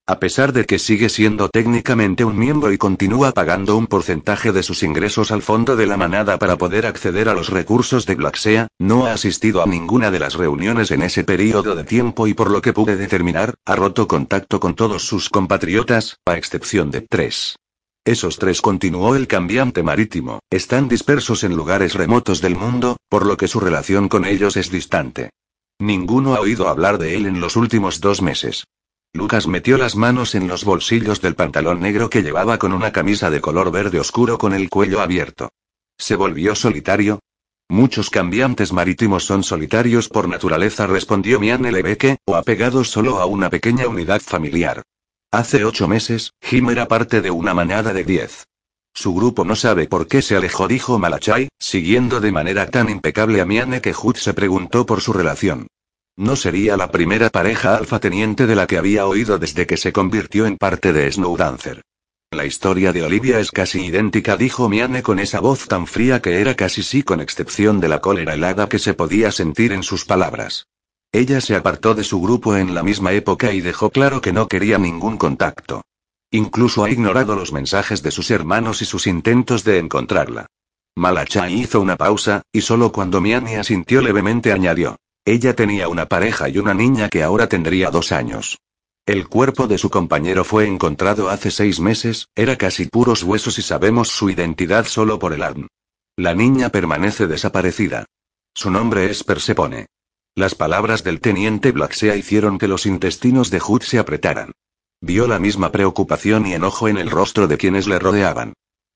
A pesar de que sigue siendo técnicamente un miembro y continúa pagando un porcentaje de sus ingresos al fondo de la manada para poder acceder a los recursos de Blacksea, no ha asistido a ninguna de las reuniones en ese periodo de tiempo y por lo que pude determinar, ha roto contacto con todos sus compatriotas, a excepción de tres. Esos tres continuó el cambiante marítimo, están dispersos en lugares remotos del mundo, por lo que su relación con ellos es distante. Ninguno ha oído hablar de él en los últimos dos meses. Lucas metió las manos en los bolsillos del pantalón negro que llevaba con una camisa de color verde oscuro con el cuello abierto. ¿Se volvió solitario? Muchos cambiantes marítimos son solitarios por naturaleza, respondió Mian Lebeque, o apegados solo a una pequeña unidad familiar. Hace ocho meses, Jim era parte de una manada de diez. Su grupo no sabe por qué se alejó, dijo Malachai, siguiendo de manera tan impecable a Miane que Hood se preguntó por su relación. No sería la primera pareja alfa teniente de la que había oído desde que se convirtió en parte de Snowdancer. La historia de Olivia es casi idéntica, dijo Miane con esa voz tan fría que era casi sí con excepción de la cólera helada que se podía sentir en sus palabras. Ella se apartó de su grupo en la misma época y dejó claro que no quería ningún contacto. Incluso ha ignorado los mensajes de sus hermanos y sus intentos de encontrarla. Malacha hizo una pausa, y solo cuando Miani asintió levemente añadió. Ella tenía una pareja y una niña que ahora tendría dos años. El cuerpo de su compañero fue encontrado hace seis meses, era casi puros huesos y sabemos su identidad solo por el ADN. La niña permanece desaparecida. Su nombre es Persepone. Las palabras del teniente Blacksea hicieron que los intestinos de Hood se apretaran. Vio la misma preocupación y enojo en el rostro de quienes le rodeaban.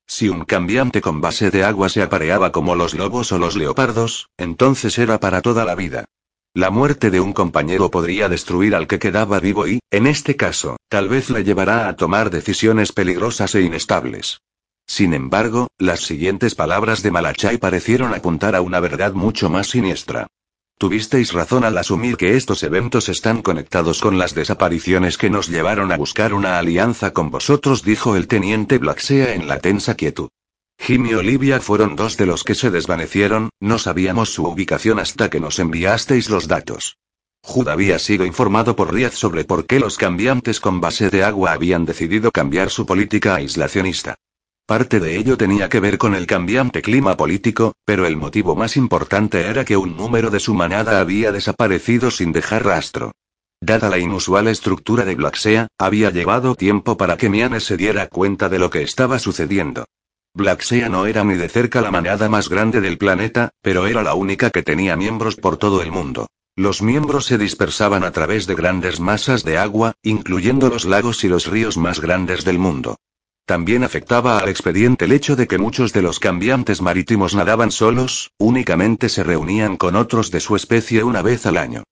Si un cambiante con base de agua se apareaba como los lobos o los leopardos, entonces era para toda la vida. La muerte de un compañero podría destruir al que quedaba vivo y, en este caso, tal vez le llevará a tomar decisiones peligrosas e inestables. Sin embargo, las siguientes palabras de Malachai parecieron apuntar a una verdad mucho más siniestra. Tuvisteis razón al asumir que estos eventos están conectados con las desapariciones que nos llevaron a buscar una alianza con vosotros, dijo el teniente Blacksea en la tensa quietud. Jim y Olivia fueron dos de los que se desvanecieron, no sabíamos su ubicación hasta que nos enviasteis los datos. Jud había sido informado por Riaz sobre por qué los cambiantes con base de agua habían decidido cambiar su política aislacionista. Parte de ello tenía que ver con el cambiante clima político, pero el motivo más importante era que un número de su manada había desaparecido sin dejar rastro. Dada la inusual estructura de Blacksea, había llevado tiempo para que Miane se diera cuenta de lo que estaba sucediendo. Blacksea no era ni de cerca la manada más grande del planeta, pero era la única que tenía miembros por todo el mundo. Los miembros se dispersaban a través de grandes masas de agua, incluyendo los lagos y los ríos más grandes del mundo. También afectaba al expediente el hecho de que muchos de los cambiantes marítimos nadaban solos, únicamente se reunían con otros de su especie una vez al año.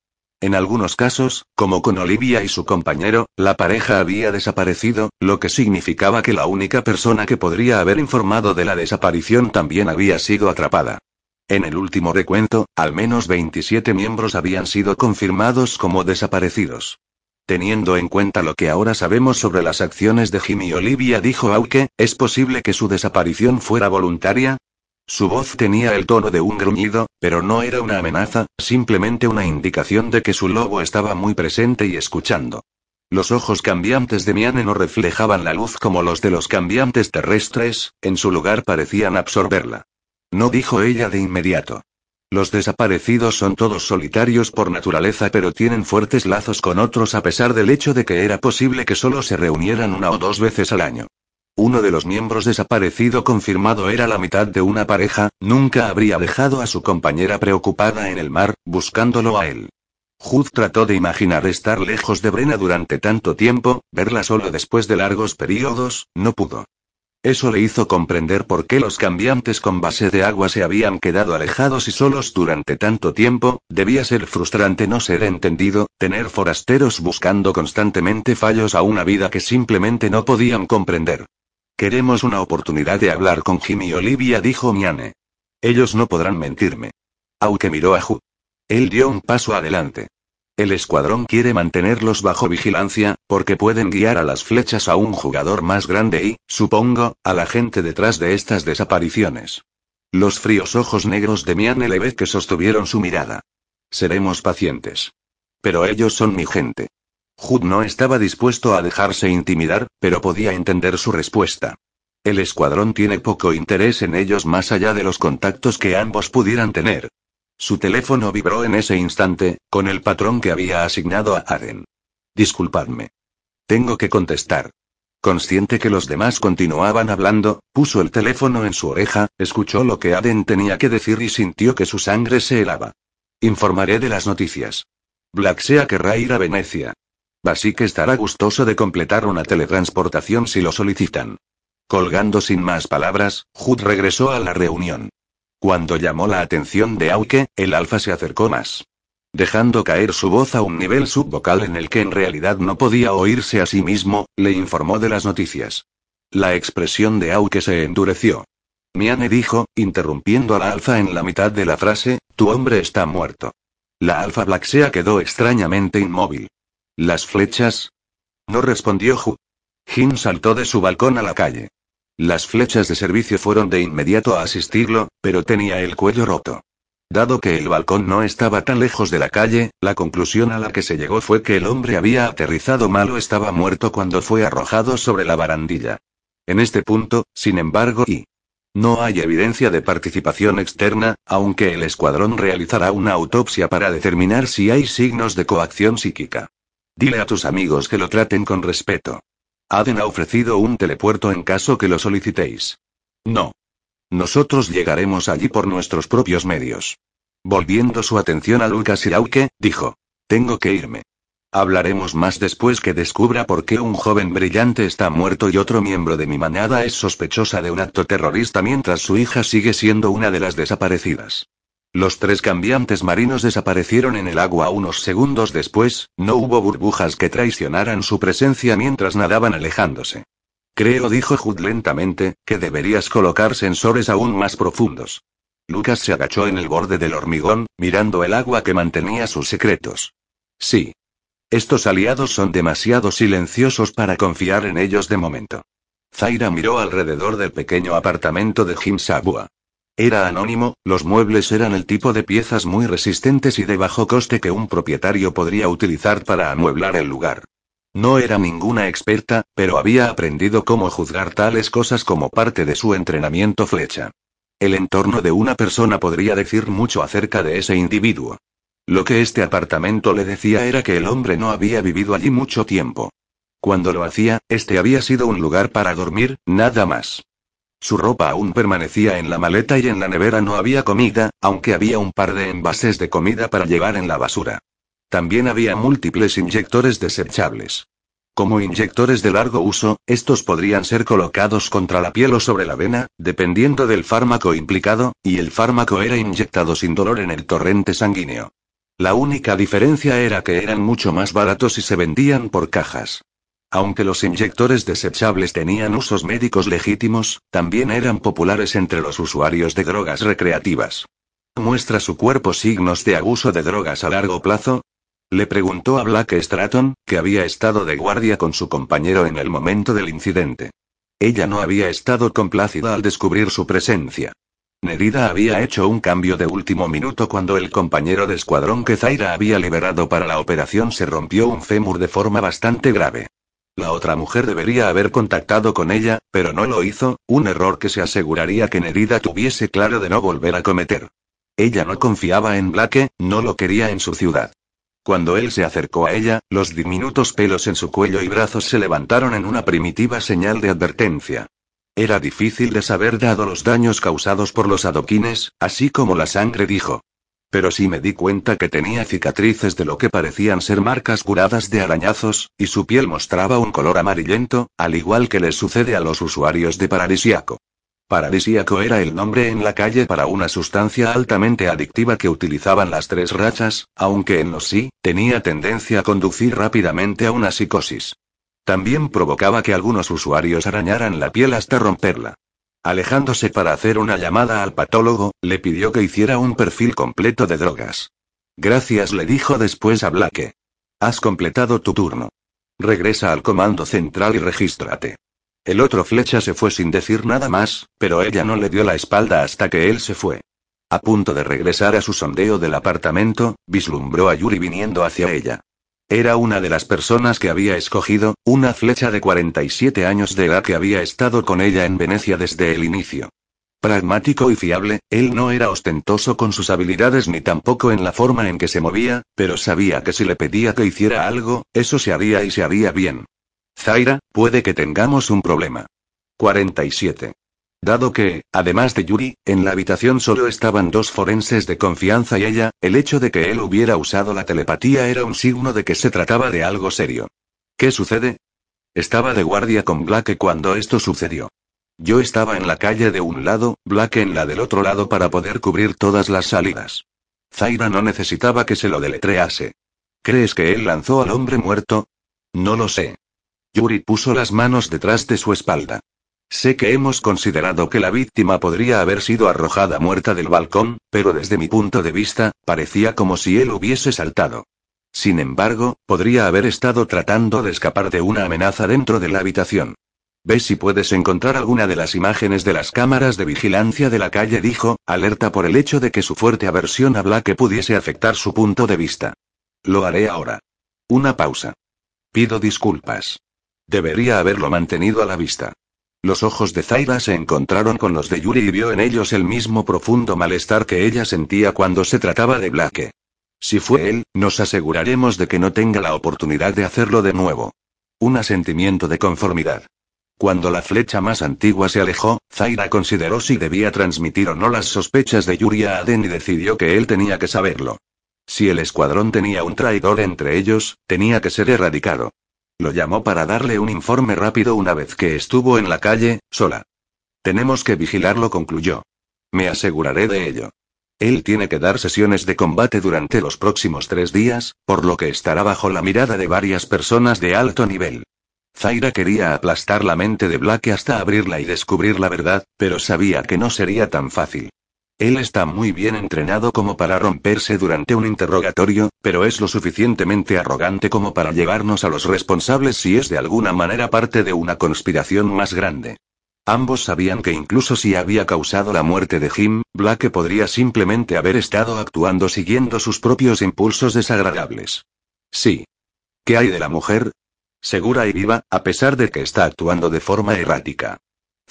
En algunos casos, como con Olivia y su compañero, la pareja había desaparecido, lo que significaba que la única persona que podría haber informado de la desaparición también había sido atrapada. En el último recuento, al menos 27 miembros habían sido confirmados como desaparecidos. Teniendo en cuenta lo que ahora sabemos sobre las acciones de Jimmy Olivia, dijo Auke, ¿es posible que su desaparición fuera voluntaria? Su voz tenía el tono de un gruñido, pero no era una amenaza, simplemente una indicación de que su lobo estaba muy presente y escuchando. Los ojos cambiantes de Miane no reflejaban la luz como los de los cambiantes terrestres, en su lugar parecían absorberla. No dijo ella de inmediato. Los desaparecidos son todos solitarios por naturaleza pero tienen fuertes lazos con otros a pesar del hecho de que era posible que solo se reunieran una o dos veces al año. Uno de los miembros desaparecido confirmado era la mitad de una pareja, nunca habría dejado a su compañera preocupada en el mar, buscándolo a él. Hood trató de imaginar estar lejos de Brena durante tanto tiempo, verla solo después de largos periodos, no pudo. Eso le hizo comprender por qué los cambiantes con base de agua se habían quedado alejados y solos durante tanto tiempo, debía ser frustrante no ser entendido, tener forasteros buscando constantemente fallos a una vida que simplemente no podían comprender. Queremos una oportunidad de hablar con Jimmy y Olivia, dijo Miane. Ellos no podrán mentirme. Aunque miró a Ju. Él dio un paso adelante. El escuadrón quiere mantenerlos bajo vigilancia, porque pueden guiar a las flechas a un jugador más grande y, supongo, a la gente detrás de estas desapariciones. Los fríos ojos negros de Mian que sostuvieron su mirada. Seremos pacientes. Pero ellos son mi gente. Hood no estaba dispuesto a dejarse intimidar, pero podía entender su respuesta. El escuadrón tiene poco interés en ellos más allá de los contactos que ambos pudieran tener. Su teléfono vibró en ese instante, con el patrón que había asignado a Aden. Disculpadme. Tengo que contestar. Consciente que los demás continuaban hablando, puso el teléfono en su oreja, escuchó lo que Aden tenía que decir y sintió que su sangre se helaba. Informaré de las noticias. Blacksea querrá ir a Venecia. Que estará gustoso de completar una teletransportación si lo solicitan. Colgando sin más palabras, Hood regresó a la reunión. Cuando llamó la atención de Auke, el alfa se acercó más. Dejando caer su voz a un nivel subvocal en el que en realidad no podía oírse a sí mismo, le informó de las noticias. La expresión de Auke se endureció. Miane dijo, interrumpiendo a la alfa en la mitad de la frase, tu hombre está muerto. La alfa Blacksea quedó extrañamente inmóvil. ¿Las flechas? No respondió Hu. Jin saltó de su balcón a la calle. Las flechas de servicio fueron de inmediato a asistirlo, pero tenía el cuello roto. Dado que el balcón no estaba tan lejos de la calle, la conclusión a la que se llegó fue que el hombre había aterrizado mal o estaba muerto cuando fue arrojado sobre la barandilla. En este punto, sin embargo, y no hay evidencia de participación externa, aunque el escuadrón realizará una autopsia para determinar si hay signos de coacción psíquica. Dile a tus amigos que lo traten con respeto. Aden ha ofrecido un telepuerto en caso que lo solicitéis. No. Nosotros llegaremos allí por nuestros propios medios. Volviendo su atención a Lucas y dijo. Tengo que irme. Hablaremos más después que descubra por qué un joven brillante está muerto y otro miembro de mi manada es sospechosa de un acto terrorista mientras su hija sigue siendo una de las desaparecidas. Los tres cambiantes marinos desaparecieron en el agua unos segundos después, no hubo burbujas que traicionaran su presencia mientras nadaban alejándose. Creo, dijo Hood lentamente, que deberías colocar sensores aún más profundos. Lucas se agachó en el borde del hormigón, mirando el agua que mantenía sus secretos. Sí. Estos aliados son demasiado silenciosos para confiar en ellos de momento. Zaira miró alrededor del pequeño apartamento de Jim Sabua. Era anónimo, los muebles eran el tipo de piezas muy resistentes y de bajo coste que un propietario podría utilizar para amueblar el lugar. No era ninguna experta, pero había aprendido cómo juzgar tales cosas como parte de su entrenamiento flecha. El entorno de una persona podría decir mucho acerca de ese individuo. Lo que este apartamento le decía era que el hombre no había vivido allí mucho tiempo. Cuando lo hacía, este había sido un lugar para dormir, nada más. Su ropa aún permanecía en la maleta y en la nevera no había comida, aunque había un par de envases de comida para llevar en la basura. También había múltiples inyectores desechables. Como inyectores de largo uso, estos podrían ser colocados contra la piel o sobre la vena, dependiendo del fármaco implicado, y el fármaco era inyectado sin dolor en el torrente sanguíneo. La única diferencia era que eran mucho más baratos y se vendían por cajas. Aunque los inyectores desechables tenían usos médicos legítimos, también eran populares entre los usuarios de drogas recreativas. ¿Muestra su cuerpo signos de abuso de drogas a largo plazo? Le preguntó a Black Stratton, que había estado de guardia con su compañero en el momento del incidente. Ella no había estado complacida al descubrir su presencia. Nerida había hecho un cambio de último minuto cuando el compañero de escuadrón que Zaira había liberado para la operación se rompió un fémur de forma bastante grave. La otra mujer debería haber contactado con ella, pero no lo hizo, un error que se aseguraría que Nerida tuviese claro de no volver a cometer. Ella no confiaba en Blake, no lo quería en su ciudad. Cuando él se acercó a ella, los diminutos pelos en su cuello y brazos se levantaron en una primitiva señal de advertencia. Era difícil de saber dado los daños causados por los adoquines, así como la sangre dijo. Pero sí me di cuenta que tenía cicatrices de lo que parecían ser marcas curadas de arañazos, y su piel mostraba un color amarillento, al igual que les sucede a los usuarios de paradisiaco. Paradisíaco era el nombre en la calle para una sustancia altamente adictiva que utilizaban las tres rachas, aunque en los sí, tenía tendencia a conducir rápidamente a una psicosis. También provocaba que algunos usuarios arañaran la piel hasta romperla. Alejándose para hacer una llamada al patólogo, le pidió que hiciera un perfil completo de drogas. Gracias, le dijo después a Blake. Has completado tu turno. Regresa al comando central y regístrate. El otro flecha se fue sin decir nada más, pero ella no le dio la espalda hasta que él se fue. A punto de regresar a su sondeo del apartamento, vislumbró a Yuri viniendo hacia ella. Era una de las personas que había escogido, una flecha de 47 años de edad que había estado con ella en Venecia desde el inicio. Pragmático y fiable, él no era ostentoso con sus habilidades ni tampoco en la forma en que se movía, pero sabía que si le pedía que hiciera algo, eso se haría y se haría bien. Zaira, puede que tengamos un problema. 47. Dado que, además de Yuri, en la habitación solo estaban dos forenses de confianza y ella, el hecho de que él hubiera usado la telepatía era un signo de que se trataba de algo serio. ¿Qué sucede? Estaba de guardia con Blake cuando esto sucedió. Yo estaba en la calle de un lado, Blake en la del otro lado para poder cubrir todas las salidas. Zaira no necesitaba que se lo deletrease. ¿Crees que él lanzó al hombre muerto? No lo sé. Yuri puso las manos detrás de su espalda. Sé que hemos considerado que la víctima podría haber sido arrojada muerta del balcón, pero desde mi punto de vista, parecía como si él hubiese saltado. Sin embargo, podría haber estado tratando de escapar de una amenaza dentro de la habitación. Ve si puedes encontrar alguna de las imágenes de las cámaras de vigilancia de la calle, dijo, alerta por el hecho de que su fuerte aversión a Black pudiese afectar su punto de vista. Lo haré ahora. Una pausa. Pido disculpas. Debería haberlo mantenido a la vista. Los ojos de Zaira se encontraron con los de Yuri y vio en ellos el mismo profundo malestar que ella sentía cuando se trataba de Blake. Si fue él, nos aseguraremos de que no tenga la oportunidad de hacerlo de nuevo. Un asentimiento de conformidad. Cuando la flecha más antigua se alejó, Zaira consideró si debía transmitir o no las sospechas de Yuri a Aden y decidió que él tenía que saberlo. Si el escuadrón tenía un traidor entre ellos, tenía que ser erradicado. Lo llamó para darle un informe rápido una vez que estuvo en la calle, sola. Tenemos que vigilarlo, concluyó. Me aseguraré de ello. Él tiene que dar sesiones de combate durante los próximos tres días, por lo que estará bajo la mirada de varias personas de alto nivel. Zaira quería aplastar la mente de Blake hasta abrirla y descubrir la verdad, pero sabía que no sería tan fácil. Él está muy bien entrenado como para romperse durante un interrogatorio, pero es lo suficientemente arrogante como para llevarnos a los responsables si es de alguna manera parte de una conspiración más grande. Ambos sabían que incluso si había causado la muerte de Jim, Blake podría simplemente haber estado actuando siguiendo sus propios impulsos desagradables. Sí. ¿Qué hay de la mujer? Segura y viva, a pesar de que está actuando de forma errática.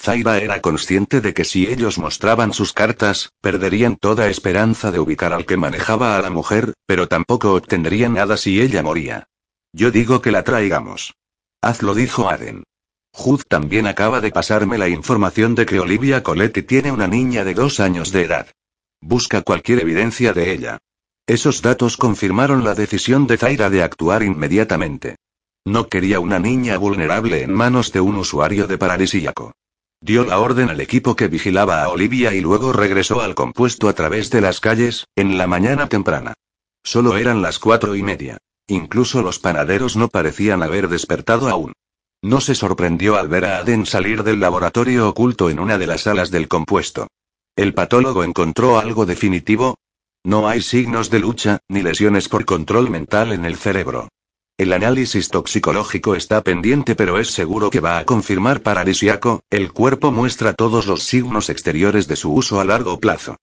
Zaira era consciente de que si ellos mostraban sus cartas, perderían toda esperanza de ubicar al que manejaba a la mujer, pero tampoco obtendrían nada si ella moría. Yo digo que la traigamos. Hazlo, dijo Aden. Hood también acaba de pasarme la información de que Olivia Coletti tiene una niña de dos años de edad. Busca cualquier evidencia de ella. Esos datos confirmaron la decisión de Zaira de actuar inmediatamente. No quería una niña vulnerable en manos de un usuario de paradisíaco. Dio la orden al equipo que vigilaba a Olivia y luego regresó al compuesto a través de las calles, en la mañana temprana. Solo eran las cuatro y media. Incluso los panaderos no parecían haber despertado aún. No se sorprendió al ver a Aden salir del laboratorio oculto en una de las salas del compuesto. ¿El patólogo encontró algo definitivo? No hay signos de lucha, ni lesiones por control mental en el cerebro. El análisis toxicológico está pendiente pero es seguro que va a confirmar paradisiaco, el cuerpo muestra todos los signos exteriores de su uso a largo plazo.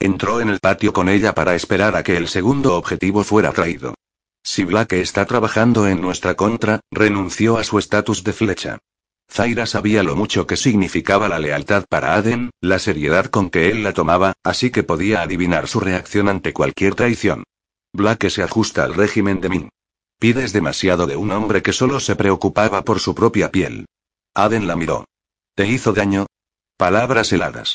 Entró en el patio con ella para esperar a que el segundo objetivo fuera traído. Si Black está trabajando en nuestra contra, renunció a su estatus de flecha. Zaira sabía lo mucho que significaba la lealtad para Aden, la seriedad con que él la tomaba, así que podía adivinar su reacción ante cualquier traición. Black se ajusta al régimen de Min. Pides demasiado de un hombre que solo se preocupaba por su propia piel. Aden la miró. ¿Te hizo daño? Palabras heladas.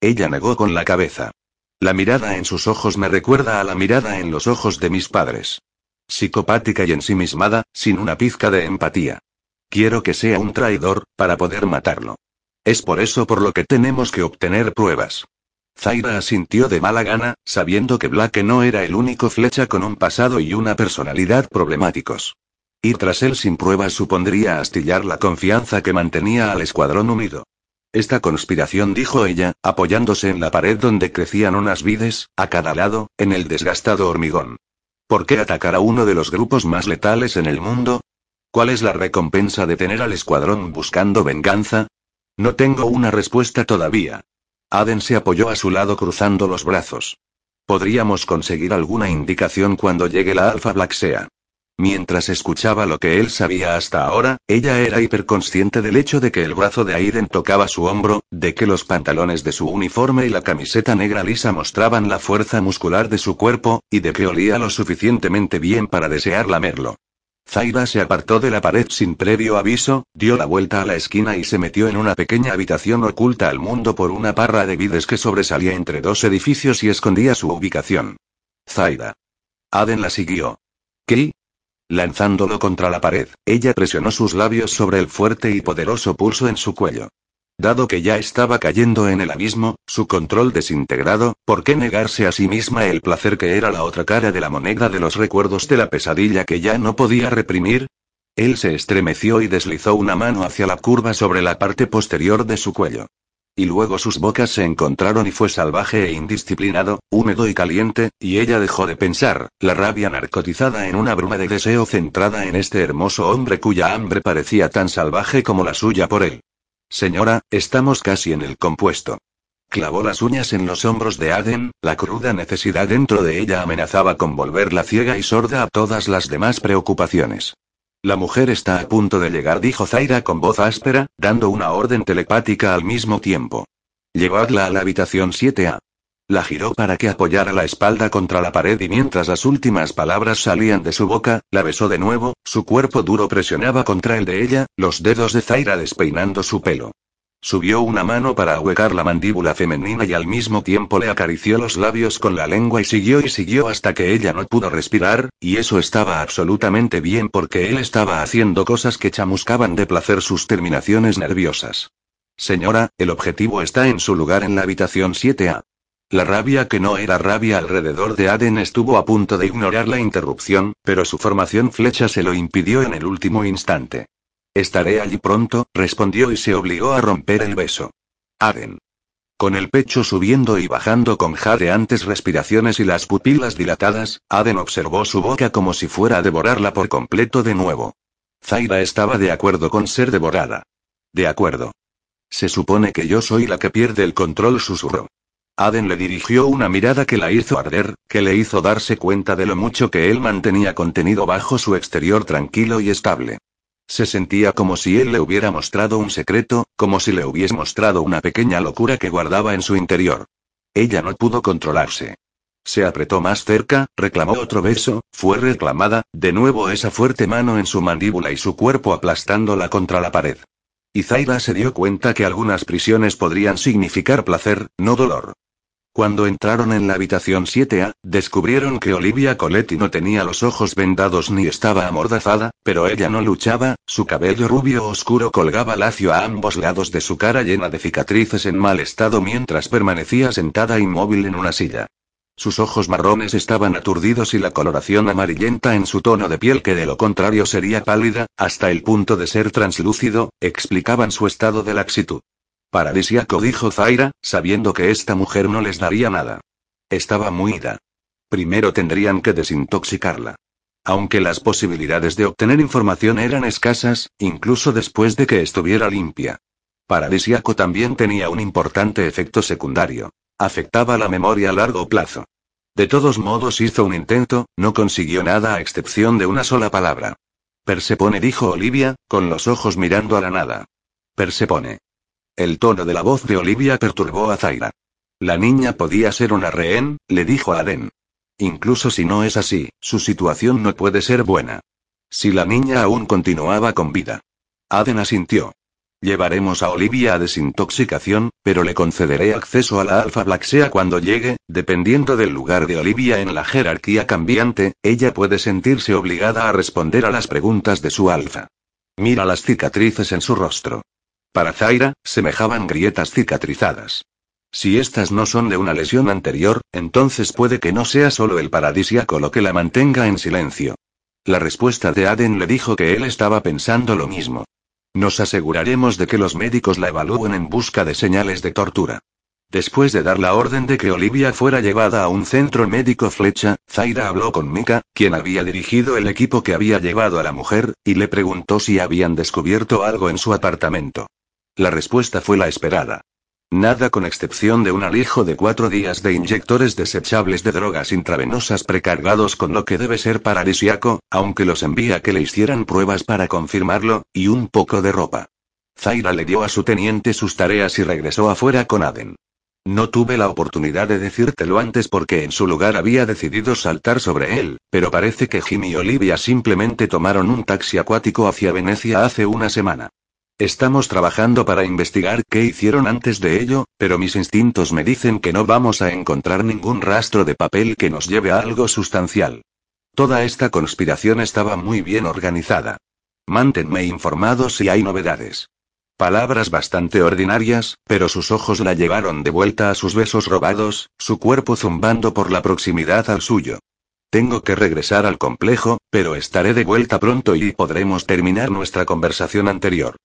Ella negó con la cabeza. La mirada en sus ojos me recuerda a la mirada en los ojos de mis padres. Psicopática y ensimismada, sin una pizca de empatía. Quiero que sea un traidor, para poder matarlo. Es por eso por lo que tenemos que obtener pruebas. Zaira asintió de mala gana, sabiendo que Blake no era el único flecha con un pasado y una personalidad problemáticos. Ir tras él sin pruebas supondría astillar la confianza que mantenía al escuadrón unido. Esta conspiración, dijo ella, apoyándose en la pared donde crecían unas vides, a cada lado, en el desgastado hormigón. ¿Por qué atacar a uno de los grupos más letales en el mundo? ¿Cuál es la recompensa de tener al escuadrón buscando venganza? No tengo una respuesta todavía. Aden se apoyó a su lado cruzando los brazos. Podríamos conseguir alguna indicación cuando llegue la Alpha Black Sea. Mientras escuchaba lo que él sabía hasta ahora, ella era hiperconsciente del hecho de que el brazo de Aiden tocaba su hombro, de que los pantalones de su uniforme y la camiseta negra lisa mostraban la fuerza muscular de su cuerpo, y de que olía lo suficientemente bien para desear lamerlo. Zaira se apartó de la pared sin previo aviso, dio la vuelta a la esquina y se metió en una pequeña habitación oculta al mundo por una parra de vides que sobresalía entre dos edificios y escondía su ubicación. Zaira. Aden la siguió. ¿Qué? Lanzándolo contra la pared, ella presionó sus labios sobre el fuerte y poderoso pulso en su cuello. Dado que ya estaba cayendo en el abismo, su control desintegrado, ¿por qué negarse a sí misma el placer que era la otra cara de la moneda de los recuerdos de la pesadilla que ya no podía reprimir? Él se estremeció y deslizó una mano hacia la curva sobre la parte posterior de su cuello. Y luego sus bocas se encontraron y fue salvaje e indisciplinado, húmedo y caliente, y ella dejó de pensar, la rabia narcotizada en una bruma de deseo centrada en este hermoso hombre cuya hambre parecía tan salvaje como la suya por él. Señora, estamos casi en el compuesto. Clavó las uñas en los hombros de Aden, la cruda necesidad dentro de ella amenazaba con volverla ciega y sorda a todas las demás preocupaciones. La mujer está a punto de llegar, dijo Zaira con voz áspera, dando una orden telepática al mismo tiempo. Llevadla a la habitación 7A. La giró para que apoyara la espalda contra la pared y mientras las últimas palabras salían de su boca, la besó de nuevo, su cuerpo duro presionaba contra el de ella, los dedos de Zaira despeinando su pelo. Subió una mano para ahuecar la mandíbula femenina y al mismo tiempo le acarició los labios con la lengua y siguió y siguió hasta que ella no pudo respirar, y eso estaba absolutamente bien porque él estaba haciendo cosas que chamuscaban de placer sus terminaciones nerviosas. Señora, el objetivo está en su lugar en la habitación 7A. La rabia que no era rabia alrededor de Aden estuvo a punto de ignorar la interrupción, pero su formación flecha se lo impidió en el último instante. Estaré allí pronto, respondió y se obligó a romper el beso. Aden. Con el pecho subiendo y bajando con jadeantes respiraciones y las pupilas dilatadas, Aden observó su boca como si fuera a devorarla por completo de nuevo. Zaira estaba de acuerdo con ser devorada. De acuerdo. Se supone que yo soy la que pierde el control, susurró. Aden le dirigió una mirada que la hizo arder, que le hizo darse cuenta de lo mucho que él mantenía contenido bajo su exterior tranquilo y estable. Se sentía como si él le hubiera mostrado un secreto, como si le hubiese mostrado una pequeña locura que guardaba en su interior. Ella no pudo controlarse. Se apretó más cerca, reclamó otro beso, fue reclamada, de nuevo esa fuerte mano en su mandíbula y su cuerpo aplastándola contra la pared. Y Zaira se dio cuenta que algunas prisiones podrían significar placer, no dolor. Cuando entraron en la habitación 7A, descubrieron que Olivia Coletti no tenía los ojos vendados ni estaba amordazada, pero ella no luchaba, su cabello rubio oscuro colgaba lacio a ambos lados de su cara llena de cicatrices en mal estado mientras permanecía sentada inmóvil en una silla. Sus ojos marrones estaban aturdidos y la coloración amarillenta en su tono de piel que de lo contrario sería pálida, hasta el punto de ser translúcido, explicaban su estado de laxitud. Paradisiaco dijo Zaira, sabiendo que esta mujer no les daría nada. Estaba muy ida. Primero tendrían que desintoxicarla. Aunque las posibilidades de obtener información eran escasas, incluso después de que estuviera limpia. Paradisiaco también tenía un importante efecto secundario. Afectaba la memoria a largo plazo. De todos modos hizo un intento, no consiguió nada a excepción de una sola palabra. Persepone dijo Olivia, con los ojos mirando a la nada. Persepone. El tono de la voz de Olivia perturbó a Zaira. La niña podía ser una rehén, le dijo a Aden. Incluso si no es así, su situación no puede ser buena. Si la niña aún continuaba con vida. Aden asintió. Llevaremos a Olivia a desintoxicación, pero le concederé acceso a la Alpha Blacksea cuando llegue, dependiendo del lugar de Olivia en la jerarquía cambiante, ella puede sentirse obligada a responder a las preguntas de su alfa. Mira las cicatrices en su rostro. Para Zaira, semejaban grietas cicatrizadas. Si estas no son de una lesión anterior, entonces puede que no sea solo el paradisiaco lo que la mantenga en silencio. La respuesta de Aden le dijo que él estaba pensando lo mismo. Nos aseguraremos de que los médicos la evalúen en busca de señales de tortura. Después de dar la orden de que Olivia fuera llevada a un centro médico flecha, Zaira habló con Mika, quien había dirigido el equipo que había llevado a la mujer, y le preguntó si habían descubierto algo en su apartamento. La respuesta fue la esperada. Nada con excepción de un alijo de cuatro días de inyectores desechables de drogas intravenosas precargados con lo que debe ser paradisiaco, aunque los envía que le hicieran pruebas para confirmarlo, y un poco de ropa. Zaira le dio a su teniente sus tareas y regresó afuera con Aden. No tuve la oportunidad de decírtelo antes porque en su lugar había decidido saltar sobre él, pero parece que Jim y Olivia simplemente tomaron un taxi acuático hacia Venecia hace una semana. Estamos trabajando para investigar qué hicieron antes de ello, pero mis instintos me dicen que no vamos a encontrar ningún rastro de papel que nos lleve a algo sustancial. Toda esta conspiración estaba muy bien organizada. Mántenme informado si hay novedades. Palabras bastante ordinarias, pero sus ojos la llevaron de vuelta a sus besos robados, su cuerpo zumbando por la proximidad al suyo. Tengo que regresar al complejo, pero estaré de vuelta pronto y podremos terminar nuestra conversación anterior.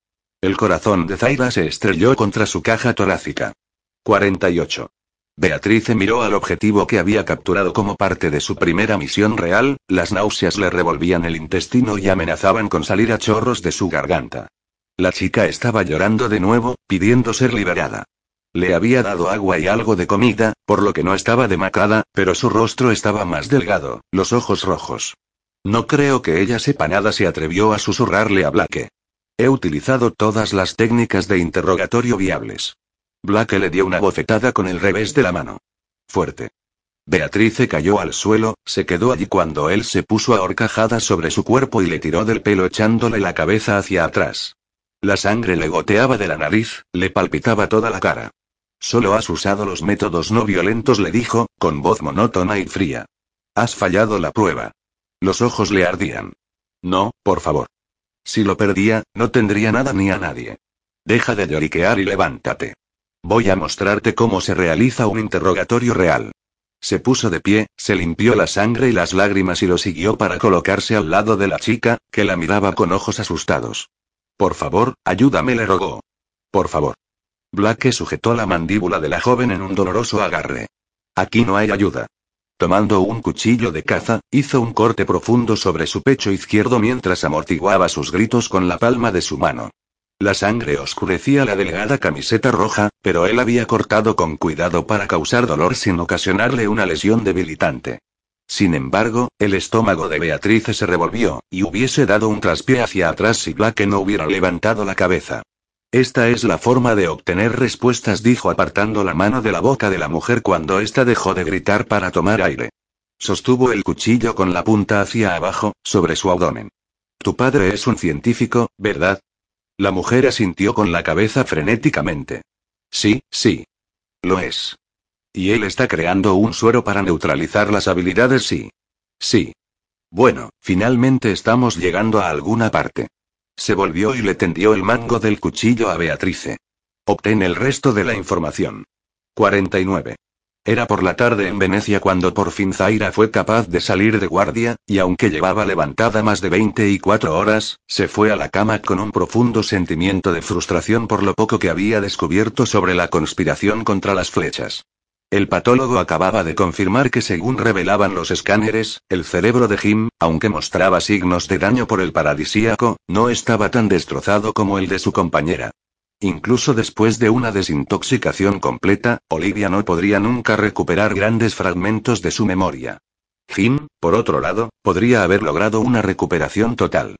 El corazón de Zaira se estrelló contra su caja torácica. 48. Beatrice miró al objetivo que había capturado como parte de su primera misión real, las náuseas le revolvían el intestino y amenazaban con salir a chorros de su garganta. La chica estaba llorando de nuevo, pidiendo ser liberada. Le había dado agua y algo de comida, por lo que no estaba demacrada, pero su rostro estaba más delgado, los ojos rojos. No creo que ella sepa nada, se atrevió a susurrarle a Blake. He utilizado todas las técnicas de interrogatorio viables. Blake le dio una bofetada con el revés de la mano. Fuerte. Beatrice cayó al suelo, se quedó allí cuando él se puso a horcajadas sobre su cuerpo y le tiró del pelo echándole la cabeza hacia atrás. La sangre le goteaba de la nariz, le palpitaba toda la cara. Solo has usado los métodos no violentos, le dijo, con voz monótona y fría. Has fallado la prueba. Los ojos le ardían. No, por favor. Si lo perdía, no tendría nada ni a nadie. Deja de lloriquear y levántate. Voy a mostrarte cómo se realiza un interrogatorio real. Se puso de pie, se limpió la sangre y las lágrimas y lo siguió para colocarse al lado de la chica, que la miraba con ojos asustados. Por favor, ayúdame, le rogó. Por favor. Blake sujetó la mandíbula de la joven en un doloroso agarre. Aquí no hay ayuda. Tomando un cuchillo de caza, hizo un corte profundo sobre su pecho izquierdo mientras amortiguaba sus gritos con la palma de su mano. La sangre oscurecía la delgada camiseta roja, pero él había cortado con cuidado para causar dolor sin ocasionarle una lesión debilitante. Sin embargo, el estómago de Beatriz se revolvió, y hubiese dado un traspié hacia atrás si Blake no hubiera levantado la cabeza. Esta es la forma de obtener respuestas, dijo apartando la mano de la boca de la mujer cuando ésta dejó de gritar para tomar aire. Sostuvo el cuchillo con la punta hacia abajo, sobre su abdomen. Tu padre es un científico, ¿verdad? La mujer asintió con la cabeza frenéticamente. Sí, sí. Lo es. Y él está creando un suero para neutralizar las habilidades, sí. Sí. Bueno, finalmente estamos llegando a alguna parte. Se volvió y le tendió el mango del cuchillo a Beatrice. Obtén el resto de la información. 49. Era por la tarde en Venecia cuando por fin Zaira fue capaz de salir de guardia, y aunque llevaba levantada más de 24 horas, se fue a la cama con un profundo sentimiento de frustración por lo poco que había descubierto sobre la conspiración contra las flechas. El patólogo acababa de confirmar que según revelaban los escáneres, el cerebro de Jim, aunque mostraba signos de daño por el paradisíaco, no estaba tan destrozado como el de su compañera. Incluso después de una desintoxicación completa, Olivia no podría nunca recuperar grandes fragmentos de su memoria. Jim, por otro lado, podría haber logrado una recuperación total.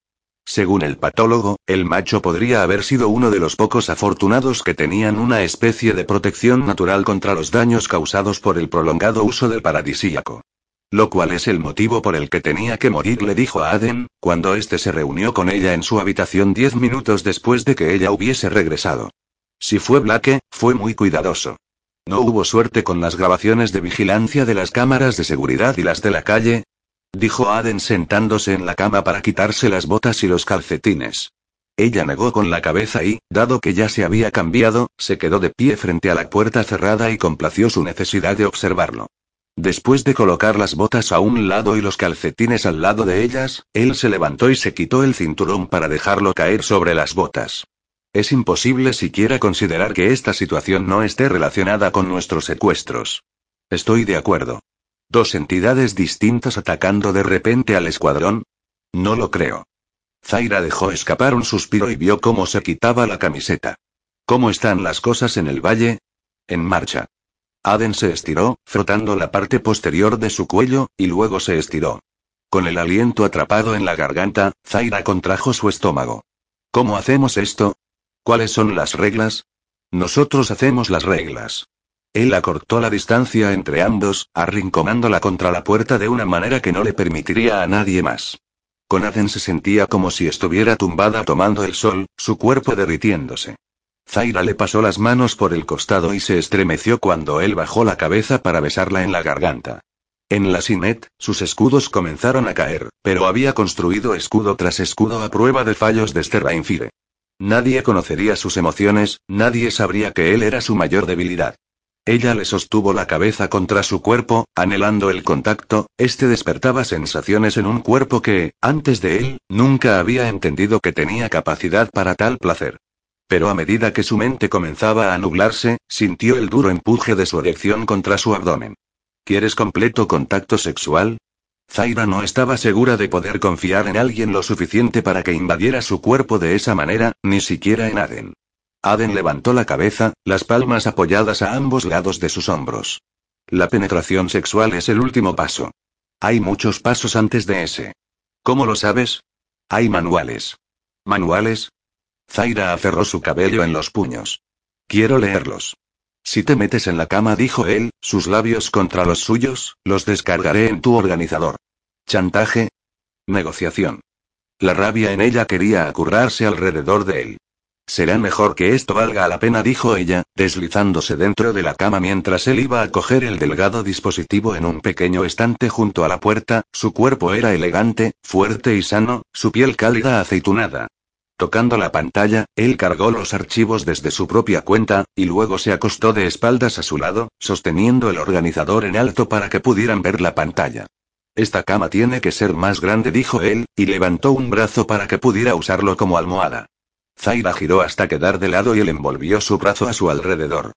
Según el patólogo, el macho podría haber sido uno de los pocos afortunados que tenían una especie de protección natural contra los daños causados por el prolongado uso del paradisíaco. Lo cual es el motivo por el que tenía que morir, le dijo a Aden, cuando éste se reunió con ella en su habitación diez minutos después de que ella hubiese regresado. Si fue Blake, fue muy cuidadoso. ¿No hubo suerte con las grabaciones de vigilancia de las cámaras de seguridad y las de la calle? Dijo Aden sentándose en la cama para quitarse las botas y los calcetines. Ella negó con la cabeza y, dado que ya se había cambiado, se quedó de pie frente a la puerta cerrada y complació su necesidad de observarlo. Después de colocar las botas a un lado y los calcetines al lado de ellas, él se levantó y se quitó el cinturón para dejarlo caer sobre las botas. Es imposible siquiera considerar que esta situación no esté relacionada con nuestros secuestros. Estoy de acuerdo. ¿Dos entidades distintas atacando de repente al escuadrón? No lo creo. Zaira dejó escapar un suspiro y vio cómo se quitaba la camiseta. ¿Cómo están las cosas en el valle? En marcha. Aden se estiró, frotando la parte posterior de su cuello, y luego se estiró. Con el aliento atrapado en la garganta, Zaira contrajo su estómago. ¿Cómo hacemos esto? ¿Cuáles son las reglas? Nosotros hacemos las reglas. Él acortó la distancia entre ambos, arrinconándola contra la puerta de una manera que no le permitiría a nadie más. Con Aden se sentía como si estuviera tumbada tomando el sol, su cuerpo derritiéndose. Zaira le pasó las manos por el costado y se estremeció cuando él bajó la cabeza para besarla en la garganta. En la Sinet, sus escudos comenzaron a caer, pero había construido escudo tras escudo a prueba de fallos de Sterrainfire. Nadie conocería sus emociones, nadie sabría que él era su mayor debilidad. Ella le sostuvo la cabeza contra su cuerpo, anhelando el contacto, este despertaba sensaciones en un cuerpo que, antes de él, nunca había entendido que tenía capacidad para tal placer. Pero a medida que su mente comenzaba a nublarse, sintió el duro empuje de su erección contra su abdomen. ¿Quieres completo contacto sexual? Zaira no estaba segura de poder confiar en alguien lo suficiente para que invadiera su cuerpo de esa manera, ni siquiera en Aden. Aden levantó la cabeza, las palmas apoyadas a ambos lados de sus hombros. La penetración sexual es el último paso. Hay muchos pasos antes de ese. ¿Cómo lo sabes? Hay manuales. ¿Manuales? Zaira aferró su cabello en los puños. Quiero leerlos. Si te metes en la cama, dijo él, sus labios contra los suyos, los descargaré en tu organizador. ¿Chantaje? Negociación. La rabia en ella quería acurrarse alrededor de él. Será mejor que esto valga la pena, dijo ella, deslizándose dentro de la cama mientras él iba a coger el delgado dispositivo en un pequeño estante junto a la puerta, su cuerpo era elegante, fuerte y sano, su piel cálida aceitunada. Tocando la pantalla, él cargó los archivos desde su propia cuenta, y luego se acostó de espaldas a su lado, sosteniendo el organizador en alto para que pudieran ver la pantalla. Esta cama tiene que ser más grande, dijo él, y levantó un brazo para que pudiera usarlo como almohada. Zaira giró hasta quedar de lado y él envolvió su brazo a su alrededor.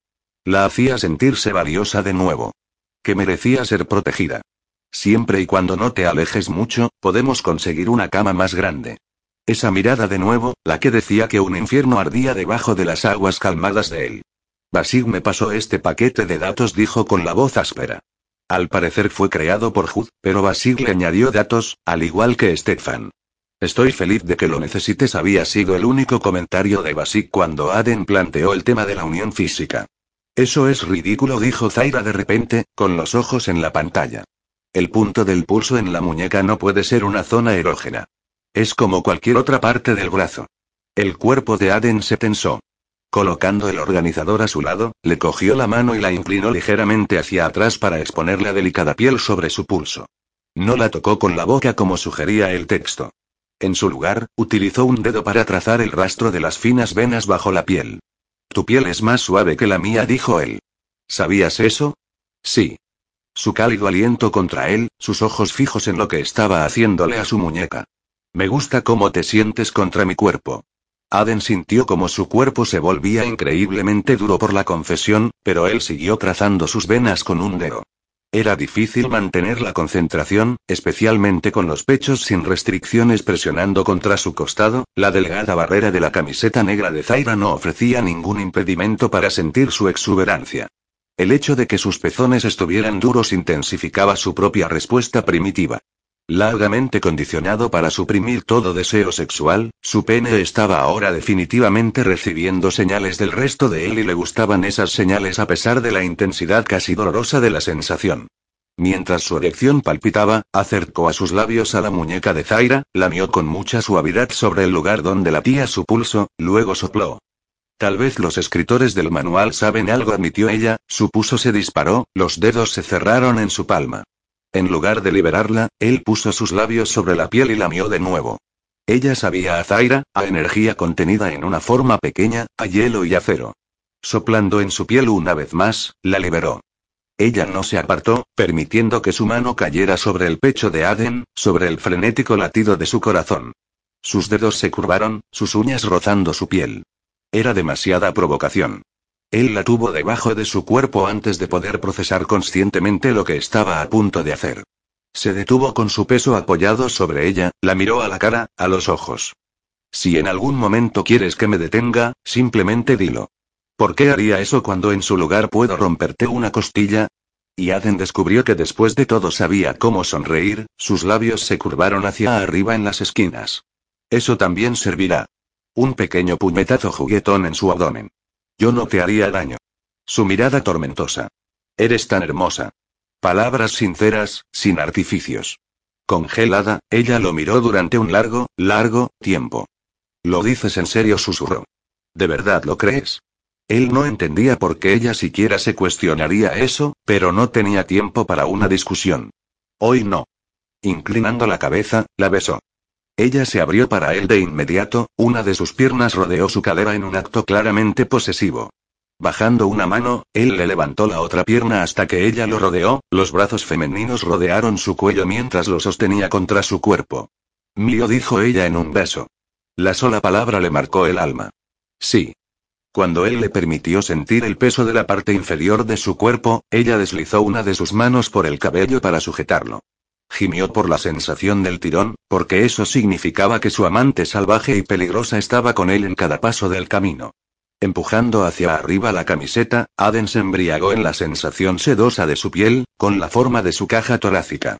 La hacía sentirse valiosa de nuevo. Que merecía ser protegida. Siempre y cuando no te alejes mucho, podemos conseguir una cama más grande. Esa mirada de nuevo, la que decía que un infierno ardía debajo de las aguas calmadas de él. Basig me pasó este paquete de datos, dijo con la voz áspera. Al parecer fue creado por Hud, pero Basig le añadió datos, al igual que Stefan. Estoy feliz de que lo necesites, había sido el único comentario de Basig cuando Aden planteó el tema de la unión física. Eso es ridículo, dijo Zaira de repente, con los ojos en la pantalla. El punto del pulso en la muñeca no puede ser una zona erógena. Es como cualquier otra parte del brazo. El cuerpo de Aden se tensó. Colocando el organizador a su lado, le cogió la mano y la inclinó ligeramente hacia atrás para exponer la delicada piel sobre su pulso. No la tocó con la boca como sugería el texto. En su lugar, utilizó un dedo para trazar el rastro de las finas venas bajo la piel. Tu piel es más suave que la mía, dijo él. ¿Sabías eso? Sí. Su cálido aliento contra él, sus ojos fijos en lo que estaba haciéndole a su muñeca. Me gusta cómo te sientes contra mi cuerpo. Aden sintió como su cuerpo se volvía increíblemente duro por la confesión, pero él siguió trazando sus venas con un dedo. Era difícil mantener la concentración, especialmente con los pechos sin restricciones presionando contra su costado, la delgada barrera de la camiseta negra de Zaira no ofrecía ningún impedimento para sentir su exuberancia. El hecho de que sus pezones estuvieran duros intensificaba su propia respuesta primitiva. Largamente condicionado para suprimir todo deseo sexual, su pene estaba ahora definitivamente recibiendo señales del resto de él y le gustaban esas señales a pesar de la intensidad casi dolorosa de la sensación. Mientras su erección palpitaba, acercó a sus labios a la muñeca de Zaira, lamió con mucha suavidad sobre el lugar donde latía su pulso, luego sopló. Tal vez los escritores del manual saben algo, admitió ella, su pulso se disparó, los dedos se cerraron en su palma. En lugar de liberarla, él puso sus labios sobre la piel y lamió de nuevo. Ella sabía a Zaira, a energía contenida en una forma pequeña, a hielo y acero. Soplando en su piel una vez más, la liberó. Ella no se apartó, permitiendo que su mano cayera sobre el pecho de Aden, sobre el frenético latido de su corazón. Sus dedos se curvaron, sus uñas rozando su piel. Era demasiada provocación. Él la tuvo debajo de su cuerpo antes de poder procesar conscientemente lo que estaba a punto de hacer. Se detuvo con su peso apoyado sobre ella, la miró a la cara, a los ojos. Si en algún momento quieres que me detenga, simplemente dilo. ¿Por qué haría eso cuando en su lugar puedo romperte una costilla? Y Aden descubrió que después de todo sabía cómo sonreír, sus labios se curvaron hacia arriba en las esquinas. Eso también servirá. Un pequeño puñetazo juguetón en su abdomen. Yo no te haría daño. Su mirada tormentosa. Eres tan hermosa. Palabras sinceras, sin artificios. Congelada, ella lo miró durante un largo, largo, tiempo. ¿Lo dices en serio? susurró. ¿De verdad lo crees? Él no entendía por qué ella siquiera se cuestionaría eso, pero no tenía tiempo para una discusión. Hoy no. Inclinando la cabeza, la besó. Ella se abrió para él de inmediato, una de sus piernas rodeó su cadera en un acto claramente posesivo. Bajando una mano, él le levantó la otra pierna hasta que ella lo rodeó, los brazos femeninos rodearon su cuello mientras lo sostenía contra su cuerpo. Mío dijo ella en un beso. La sola palabra le marcó el alma. Sí. Cuando él le permitió sentir el peso de la parte inferior de su cuerpo, ella deslizó una de sus manos por el cabello para sujetarlo. Gimió por la sensación del tirón, porque eso significaba que su amante salvaje y peligrosa estaba con él en cada paso del camino. Empujando hacia arriba la camiseta, Aden se embriagó en la sensación sedosa de su piel, con la forma de su caja torácica.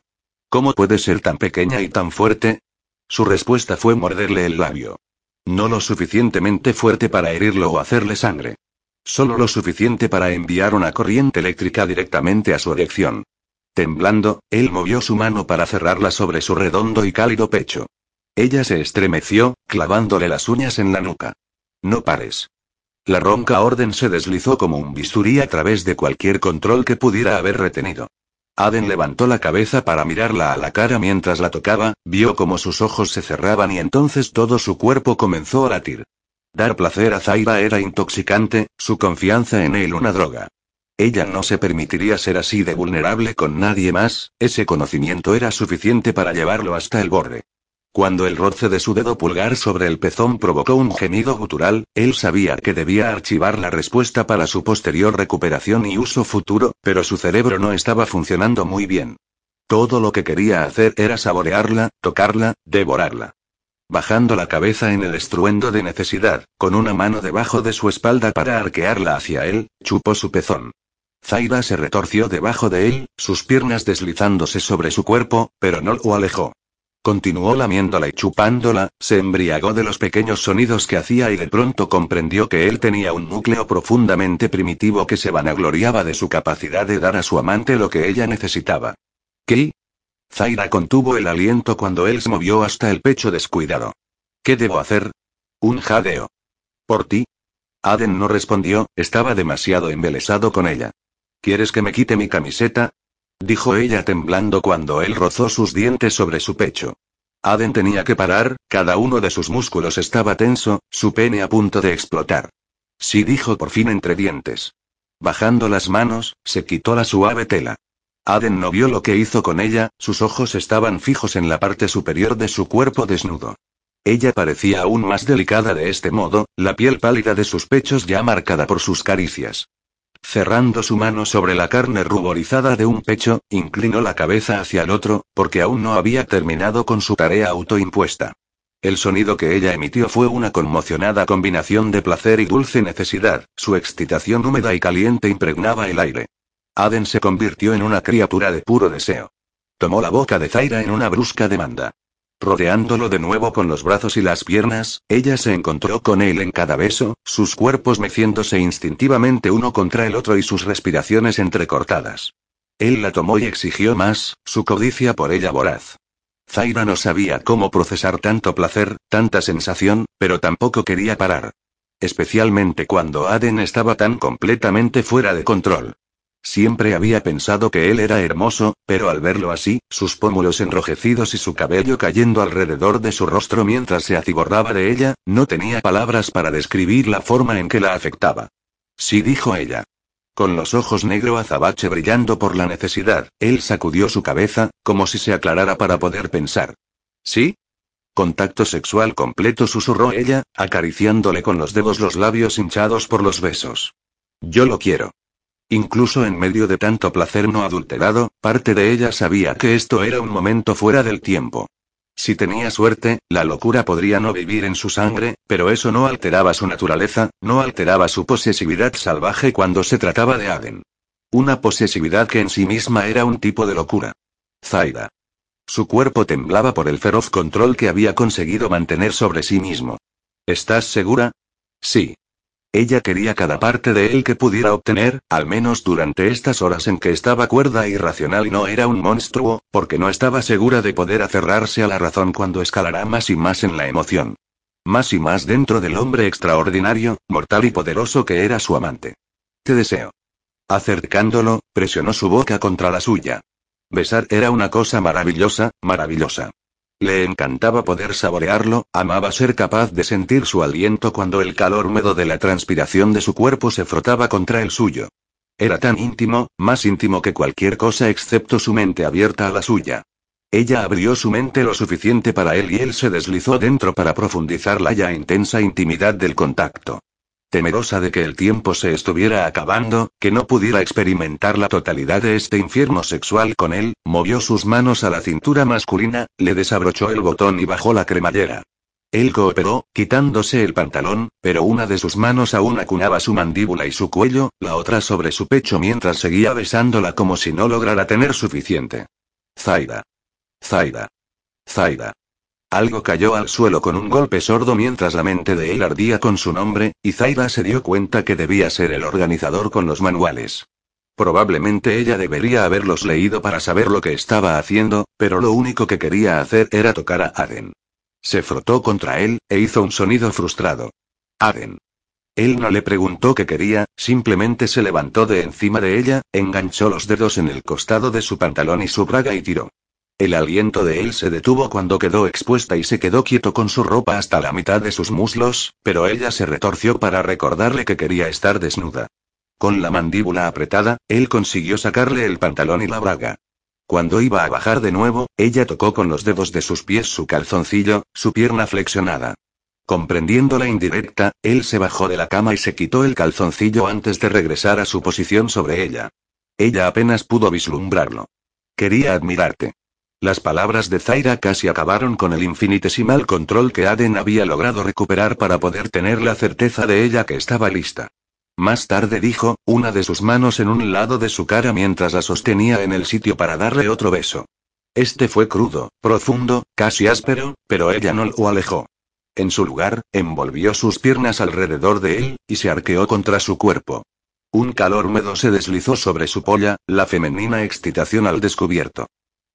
¿Cómo puede ser tan pequeña y tan fuerte? Su respuesta fue morderle el labio. No lo suficientemente fuerte para herirlo o hacerle sangre. Solo lo suficiente para enviar una corriente eléctrica directamente a su erección. Temblando, él movió su mano para cerrarla sobre su redondo y cálido pecho. Ella se estremeció, clavándole las uñas en la nuca. No pares. La ronca orden se deslizó como un bisturí a través de cualquier control que pudiera haber retenido. Aden levantó la cabeza para mirarla a la cara mientras la tocaba, vio como sus ojos se cerraban y entonces todo su cuerpo comenzó a latir. Dar placer a Zaira era intoxicante, su confianza en él una droga. Ella no se permitiría ser así de vulnerable con nadie más, ese conocimiento era suficiente para llevarlo hasta el borde. Cuando el roce de su dedo pulgar sobre el pezón provocó un gemido gutural, él sabía que debía archivar la respuesta para su posterior recuperación y uso futuro, pero su cerebro no estaba funcionando muy bien. Todo lo que quería hacer era saborearla, tocarla, devorarla. Bajando la cabeza en el estruendo de necesidad, con una mano debajo de su espalda para arquearla hacia él, chupó su pezón. Zaira se retorció debajo de él, sus piernas deslizándose sobre su cuerpo, pero no lo alejó. Continuó lamiéndola y chupándola, se embriagó de los pequeños sonidos que hacía y de pronto comprendió que él tenía un núcleo profundamente primitivo que se vanagloriaba de su capacidad de dar a su amante lo que ella necesitaba. ¿Qué? Zaira contuvo el aliento cuando él se movió hasta el pecho descuidado. ¿Qué debo hacer? Un jadeo. ¿Por ti? Aden no respondió, estaba demasiado embelesado con ella. ¿Quieres que me quite mi camiseta? Dijo ella temblando cuando él rozó sus dientes sobre su pecho. Aden tenía que parar, cada uno de sus músculos estaba tenso, su pene a punto de explotar. Sí dijo por fin entre dientes. Bajando las manos, se quitó la suave tela. Aden no vio lo que hizo con ella, sus ojos estaban fijos en la parte superior de su cuerpo desnudo. Ella parecía aún más delicada de este modo, la piel pálida de sus pechos ya marcada por sus caricias. Cerrando su mano sobre la carne ruborizada de un pecho, inclinó la cabeza hacia el otro, porque aún no había terminado con su tarea autoimpuesta. El sonido que ella emitió fue una conmocionada combinación de placer y dulce necesidad, su excitación húmeda y caliente impregnaba el aire. Aden se convirtió en una criatura de puro deseo. Tomó la boca de Zaira en una brusca demanda. Rodeándolo de nuevo con los brazos y las piernas, ella se encontró con él en cada beso, sus cuerpos meciéndose instintivamente uno contra el otro y sus respiraciones entrecortadas. Él la tomó y exigió más, su codicia por ella voraz. Zaira no sabía cómo procesar tanto placer, tanta sensación, pero tampoco quería parar. Especialmente cuando Aden estaba tan completamente fuera de control. Siempre había pensado que él era hermoso, pero al verlo así, sus pómulos enrojecidos y su cabello cayendo alrededor de su rostro mientras se acibordaba de ella, no tenía palabras para describir la forma en que la afectaba. Sí dijo ella. Con los ojos negro azabache brillando por la necesidad, él sacudió su cabeza, como si se aclarara para poder pensar. ¿Sí? Contacto sexual completo susurró ella, acariciándole con los dedos los labios hinchados por los besos. Yo lo quiero. Incluso en medio de tanto placer no adulterado, parte de ella sabía que esto era un momento fuera del tiempo. Si tenía suerte, la locura podría no vivir en su sangre, pero eso no alteraba su naturaleza, no alteraba su posesividad salvaje cuando se trataba de Aden. Una posesividad que en sí misma era un tipo de locura. Zaida. Su cuerpo temblaba por el feroz control que había conseguido mantener sobre sí mismo. ¿Estás segura? Sí. Ella quería cada parte de él que pudiera obtener, al menos durante estas horas en que estaba cuerda e irracional y no era un monstruo, porque no estaba segura de poder aferrarse a la razón cuando escalará más y más en la emoción. Más y más dentro del hombre extraordinario, mortal y poderoso que era su amante. Te deseo. Acercándolo, presionó su boca contra la suya. Besar era una cosa maravillosa, maravillosa. Le encantaba poder saborearlo, amaba ser capaz de sentir su aliento cuando el calor húmedo de la transpiración de su cuerpo se frotaba contra el suyo. Era tan íntimo, más íntimo que cualquier cosa excepto su mente abierta a la suya. Ella abrió su mente lo suficiente para él y él se deslizó dentro para profundizar la ya intensa intimidad del contacto. Temerosa de que el tiempo se estuviera acabando, que no pudiera experimentar la totalidad de este infierno sexual con él, movió sus manos a la cintura masculina, le desabrochó el botón y bajó la cremallera. Él cooperó, quitándose el pantalón, pero una de sus manos aún acunaba su mandíbula y su cuello, la otra sobre su pecho mientras seguía besándola como si no lograra tener suficiente. Zaida. Zaida. Zaida. Algo cayó al suelo con un golpe sordo mientras la mente de él ardía con su nombre, y Zaira se dio cuenta que debía ser el organizador con los manuales. Probablemente ella debería haberlos leído para saber lo que estaba haciendo, pero lo único que quería hacer era tocar a Aden. Se frotó contra él, e hizo un sonido frustrado. Aden. Él no le preguntó qué quería, simplemente se levantó de encima de ella, enganchó los dedos en el costado de su pantalón y su braga y tiró. El aliento de él se detuvo cuando quedó expuesta y se quedó quieto con su ropa hasta la mitad de sus muslos, pero ella se retorció para recordarle que quería estar desnuda. Con la mandíbula apretada, él consiguió sacarle el pantalón y la braga. Cuando iba a bajar de nuevo, ella tocó con los dedos de sus pies su calzoncillo, su pierna flexionada. Comprendiendo la indirecta, él se bajó de la cama y se quitó el calzoncillo antes de regresar a su posición sobre ella. Ella apenas pudo vislumbrarlo. Quería admirarte. Las palabras de Zaira casi acabaron con el infinitesimal control que Aden había logrado recuperar para poder tener la certeza de ella que estaba lista. Más tarde dijo, una de sus manos en un lado de su cara mientras la sostenía en el sitio para darle otro beso. Este fue crudo, profundo, casi áspero, pero ella no lo alejó. En su lugar, envolvió sus piernas alrededor de él, y se arqueó contra su cuerpo. Un calor húmedo se deslizó sobre su polla, la femenina excitación al descubierto.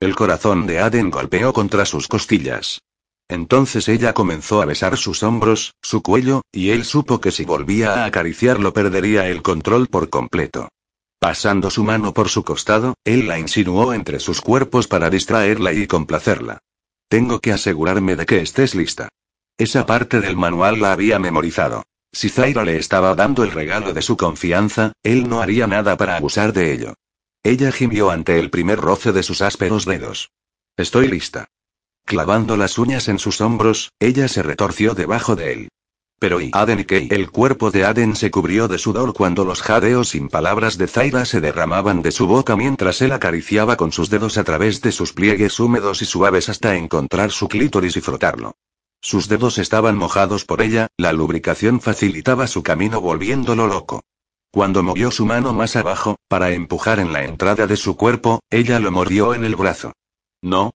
El corazón de Aden golpeó contra sus costillas. Entonces ella comenzó a besar sus hombros, su cuello, y él supo que si volvía a acariciarlo perdería el control por completo. Pasando su mano por su costado, él la insinuó entre sus cuerpos para distraerla y complacerla. Tengo que asegurarme de que estés lista. Esa parte del manual la había memorizado. Si Zaira le estaba dando el regalo de su confianza, él no haría nada para abusar de ello. Ella gimió ante el primer roce de sus ásperos dedos. Estoy lista. Clavando las uñas en sus hombros, ella se retorció debajo de él. Pero y Aden y Kei, el cuerpo de Aden se cubrió de sudor cuando los jadeos sin palabras de Zaira se derramaban de su boca mientras él acariciaba con sus dedos a través de sus pliegues húmedos y suaves hasta encontrar su clítoris y frotarlo. Sus dedos estaban mojados por ella, la lubricación facilitaba su camino volviéndolo loco. Cuando movió su mano más abajo, para empujar en la entrada de su cuerpo, ella lo mordió en el brazo. ¿No?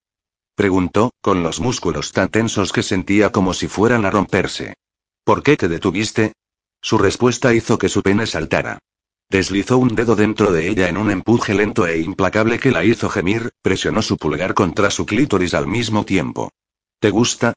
Preguntó, con los músculos tan tensos que sentía como si fueran a romperse. ¿Por qué te detuviste? Su respuesta hizo que su pene saltara. Deslizó un dedo dentro de ella en un empuje lento e implacable que la hizo gemir, presionó su pulgar contra su clítoris al mismo tiempo. ¿Te gusta?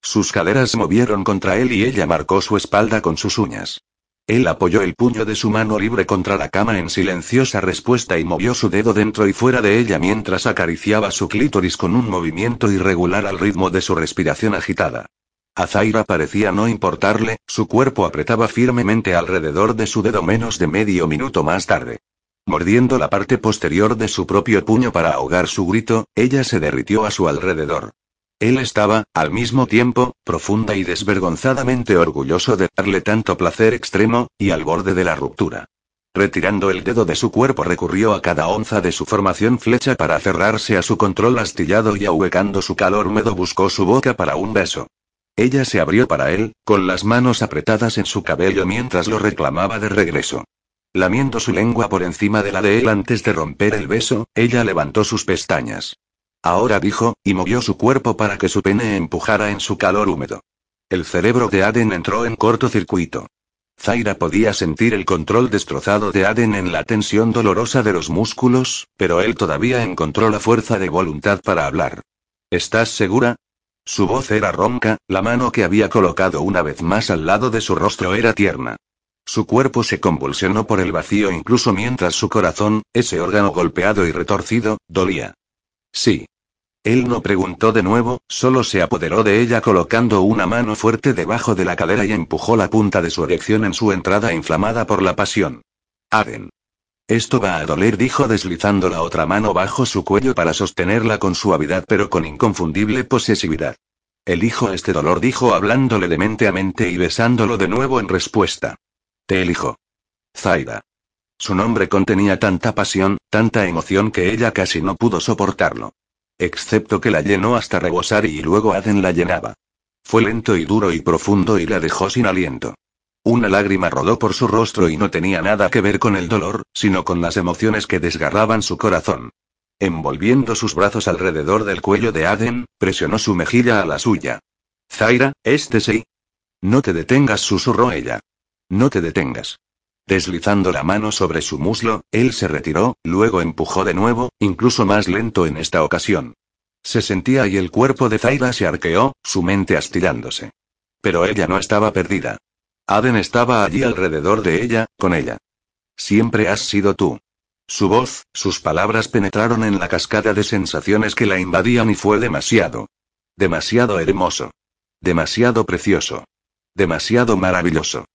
Sus caderas movieron contra él y ella marcó su espalda con sus uñas. Él apoyó el puño de su mano libre contra la cama en silenciosa respuesta y movió su dedo dentro y fuera de ella mientras acariciaba su clítoris con un movimiento irregular al ritmo de su respiración agitada. A Zaira parecía no importarle, su cuerpo apretaba firmemente alrededor de su dedo menos de medio minuto más tarde. Mordiendo la parte posterior de su propio puño para ahogar su grito, ella se derritió a su alrededor. Él estaba, al mismo tiempo, profunda y desvergonzadamente orgulloso de darle tanto placer extremo, y al borde de la ruptura. Retirando el dedo de su cuerpo recurrió a cada onza de su formación flecha para cerrarse a su control astillado y ahuecando su calor húmedo buscó su boca para un beso. Ella se abrió para él, con las manos apretadas en su cabello mientras lo reclamaba de regreso. Lamiendo su lengua por encima de la de él antes de romper el beso, ella levantó sus pestañas. Ahora dijo, y movió su cuerpo para que su pene empujara en su calor húmedo. El cerebro de Aden entró en cortocircuito. Zaira podía sentir el control destrozado de Aden en la tensión dolorosa de los músculos, pero él todavía encontró la fuerza de voluntad para hablar. ¿Estás segura? Su voz era ronca, la mano que había colocado una vez más al lado de su rostro era tierna. Su cuerpo se convulsionó por el vacío incluso mientras su corazón, ese órgano golpeado y retorcido, dolía. Sí. Él no preguntó de nuevo, solo se apoderó de ella colocando una mano fuerte debajo de la cadera y empujó la punta de su erección en su entrada inflamada por la pasión. Aden. Esto va a doler, dijo deslizando la otra mano bajo su cuello para sostenerla con suavidad pero con inconfundible posesividad. Elijo este dolor, dijo hablándole de mente a mente y besándolo de nuevo en respuesta. Te elijo. Zaida. Su nombre contenía tanta pasión, tanta emoción que ella casi no pudo soportarlo. Excepto que la llenó hasta rebosar y luego Aden la llenaba. Fue lento y duro y profundo y la dejó sin aliento. Una lágrima rodó por su rostro y no tenía nada que ver con el dolor, sino con las emociones que desgarraban su corazón. Envolviendo sus brazos alrededor del cuello de Aden, presionó su mejilla a la suya. Zaira, este sí. No te detengas, susurró ella. No te detengas. Deslizando la mano sobre su muslo, él se retiró, luego empujó de nuevo, incluso más lento en esta ocasión. Se sentía y el cuerpo de Zaira se arqueó, su mente astillándose. Pero ella no estaba perdida. Aden estaba allí alrededor de ella, con ella. Siempre has sido tú. Su voz, sus palabras penetraron en la cascada de sensaciones que la invadían y fue demasiado. Demasiado hermoso. Demasiado precioso. Demasiado maravilloso.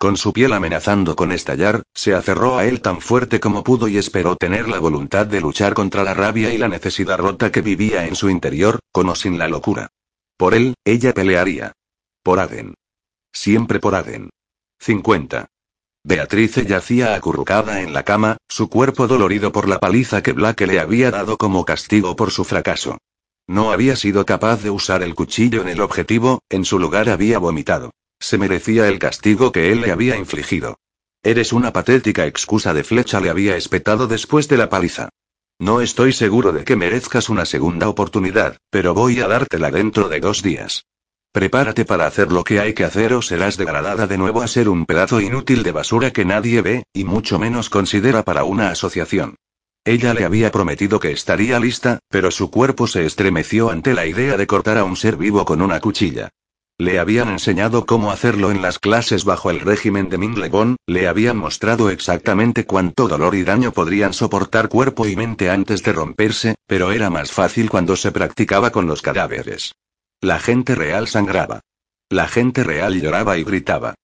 Con su piel amenazando con estallar, se aferró a él tan fuerte como pudo y esperó tener la voluntad de luchar contra la rabia y la necesidad rota que vivía en su interior, con o sin la locura. Por él, ella pelearía. Por Aden. Siempre por Aden. 50. Beatrice yacía acurrucada en la cama, su cuerpo dolorido por la paliza que Black le había dado como castigo por su fracaso. No había sido capaz de usar el cuchillo en el objetivo, en su lugar había vomitado. Se merecía el castigo que él le había infligido. Eres una patética excusa de flecha, le había espetado después de la paliza. No estoy seguro de que merezcas una segunda oportunidad, pero voy a dártela dentro de dos días. Prepárate para hacer lo que hay que hacer o serás degradada de nuevo a ser un pedazo inútil de basura que nadie ve, y mucho menos considera para una asociación. Ella le había prometido que estaría lista, pero su cuerpo se estremeció ante la idea de cortar a un ser vivo con una cuchilla. Le habían enseñado cómo hacerlo en las clases bajo el régimen de Minglebon, le habían mostrado exactamente cuánto dolor y daño podrían soportar cuerpo y mente antes de romperse, pero era más fácil cuando se practicaba con los cadáveres. La gente real sangraba. La gente real lloraba y gritaba.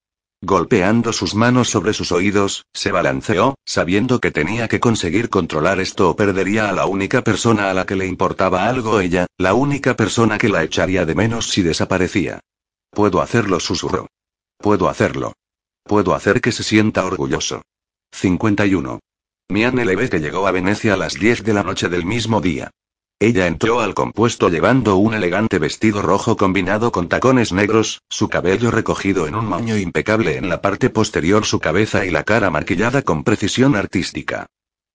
Golpeando sus manos sobre sus oídos, se balanceó, sabiendo que tenía que conseguir controlar esto o perdería a la única persona a la que le importaba algo ella, la única persona que la echaría de menos si desaparecía. Puedo hacerlo, susurró. Puedo hacerlo. Puedo hacer que se sienta orgulloso. 51. Mian que llegó a Venecia a las 10 de la noche del mismo día. Ella entró al compuesto llevando un elegante vestido rojo combinado con tacones negros, su cabello recogido en un moño impecable en la parte posterior, su cabeza y la cara maquillada con precisión artística.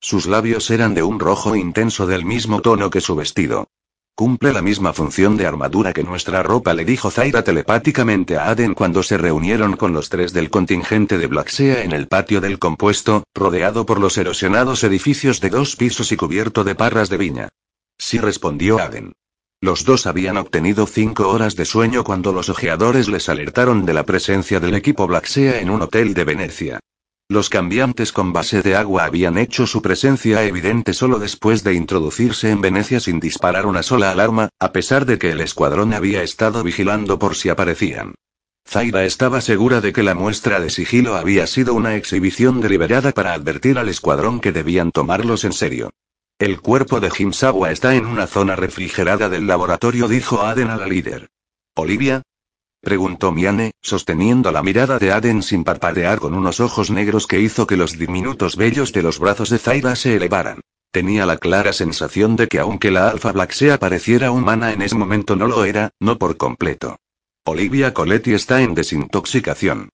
Sus labios eran de un rojo intenso del mismo tono que su vestido. Cumple la misma función de armadura que nuestra ropa, le dijo Zaira telepáticamente a Aden cuando se reunieron con los tres del contingente de Blacksea en el patio del compuesto, rodeado por los erosionados edificios de dos pisos y cubierto de parras de viña. Sí respondió Aden. Los dos habían obtenido cinco horas de sueño cuando los ojeadores les alertaron de la presencia del equipo Blacksea en un hotel de Venecia. Los cambiantes con base de agua habían hecho su presencia evidente solo después de introducirse en Venecia sin disparar una sola alarma, a pesar de que el escuadrón había estado vigilando por si aparecían. Zaira estaba segura de que la muestra de sigilo había sido una exhibición deliberada para advertir al escuadrón que debían tomarlos en serio. El cuerpo de Jimsawa está en una zona refrigerada del laboratorio, dijo Aden a la líder. ¿Olivia? Preguntó Miane, sosteniendo la mirada de Aden sin parpadear con unos ojos negros que hizo que los diminutos vellos de los brazos de Zaira se elevaran. Tenía la clara sensación de que aunque la Alpha Black sea pareciera humana en ese momento no lo era, no por completo. Olivia Coletti está en desintoxicación.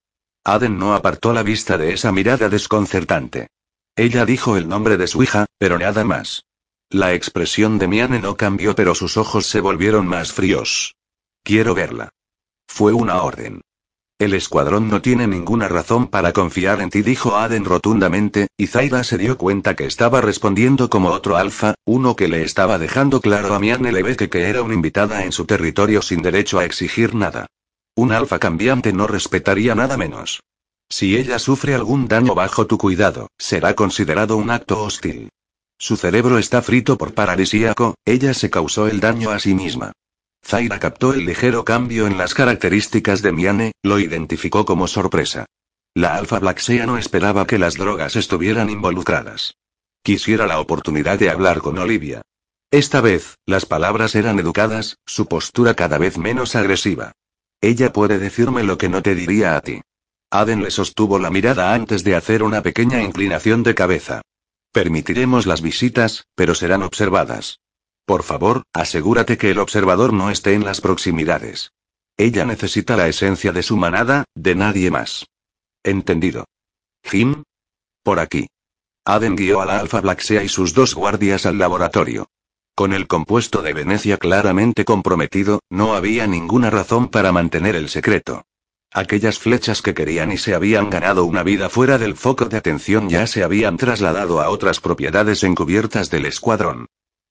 Aden no apartó la vista de esa mirada desconcertante. Ella dijo el nombre de su hija, pero nada más. La expresión de Miane no cambió, pero sus ojos se volvieron más fríos. Quiero verla. Fue una orden. El escuadrón no tiene ninguna razón para confiar en ti, dijo Aden rotundamente, y Zaira se dio cuenta que estaba respondiendo como otro alfa, uno que le estaba dejando claro a Miane Leveke que era una invitada en su territorio sin derecho a exigir nada. Un alfa cambiante no respetaría nada menos. Si ella sufre algún daño bajo tu cuidado, será considerado un acto hostil. Su cerebro está frito por paradisíaco, ella se causó el daño a sí misma. Zaira captó el ligero cambio en las características de Miane, lo identificó como sorpresa. La Alpha Blacksea no esperaba que las drogas estuvieran involucradas. Quisiera la oportunidad de hablar con Olivia. Esta vez, las palabras eran educadas, su postura cada vez menos agresiva. Ella puede decirme lo que no te diría a ti. Aden le sostuvo la mirada antes de hacer una pequeña inclinación de cabeza. Permitiremos las visitas, pero serán observadas. Por favor, asegúrate que el observador no esté en las proximidades. Ella necesita la esencia de su manada, de nadie más. Entendido. Jim? Por aquí. Aden guió a la Alpha Blacksea y sus dos guardias al laboratorio. Con el compuesto de Venecia claramente comprometido, no había ninguna razón para mantener el secreto. Aquellas flechas que querían y se habían ganado una vida fuera del foco de atención ya se habían trasladado a otras propiedades encubiertas del escuadrón.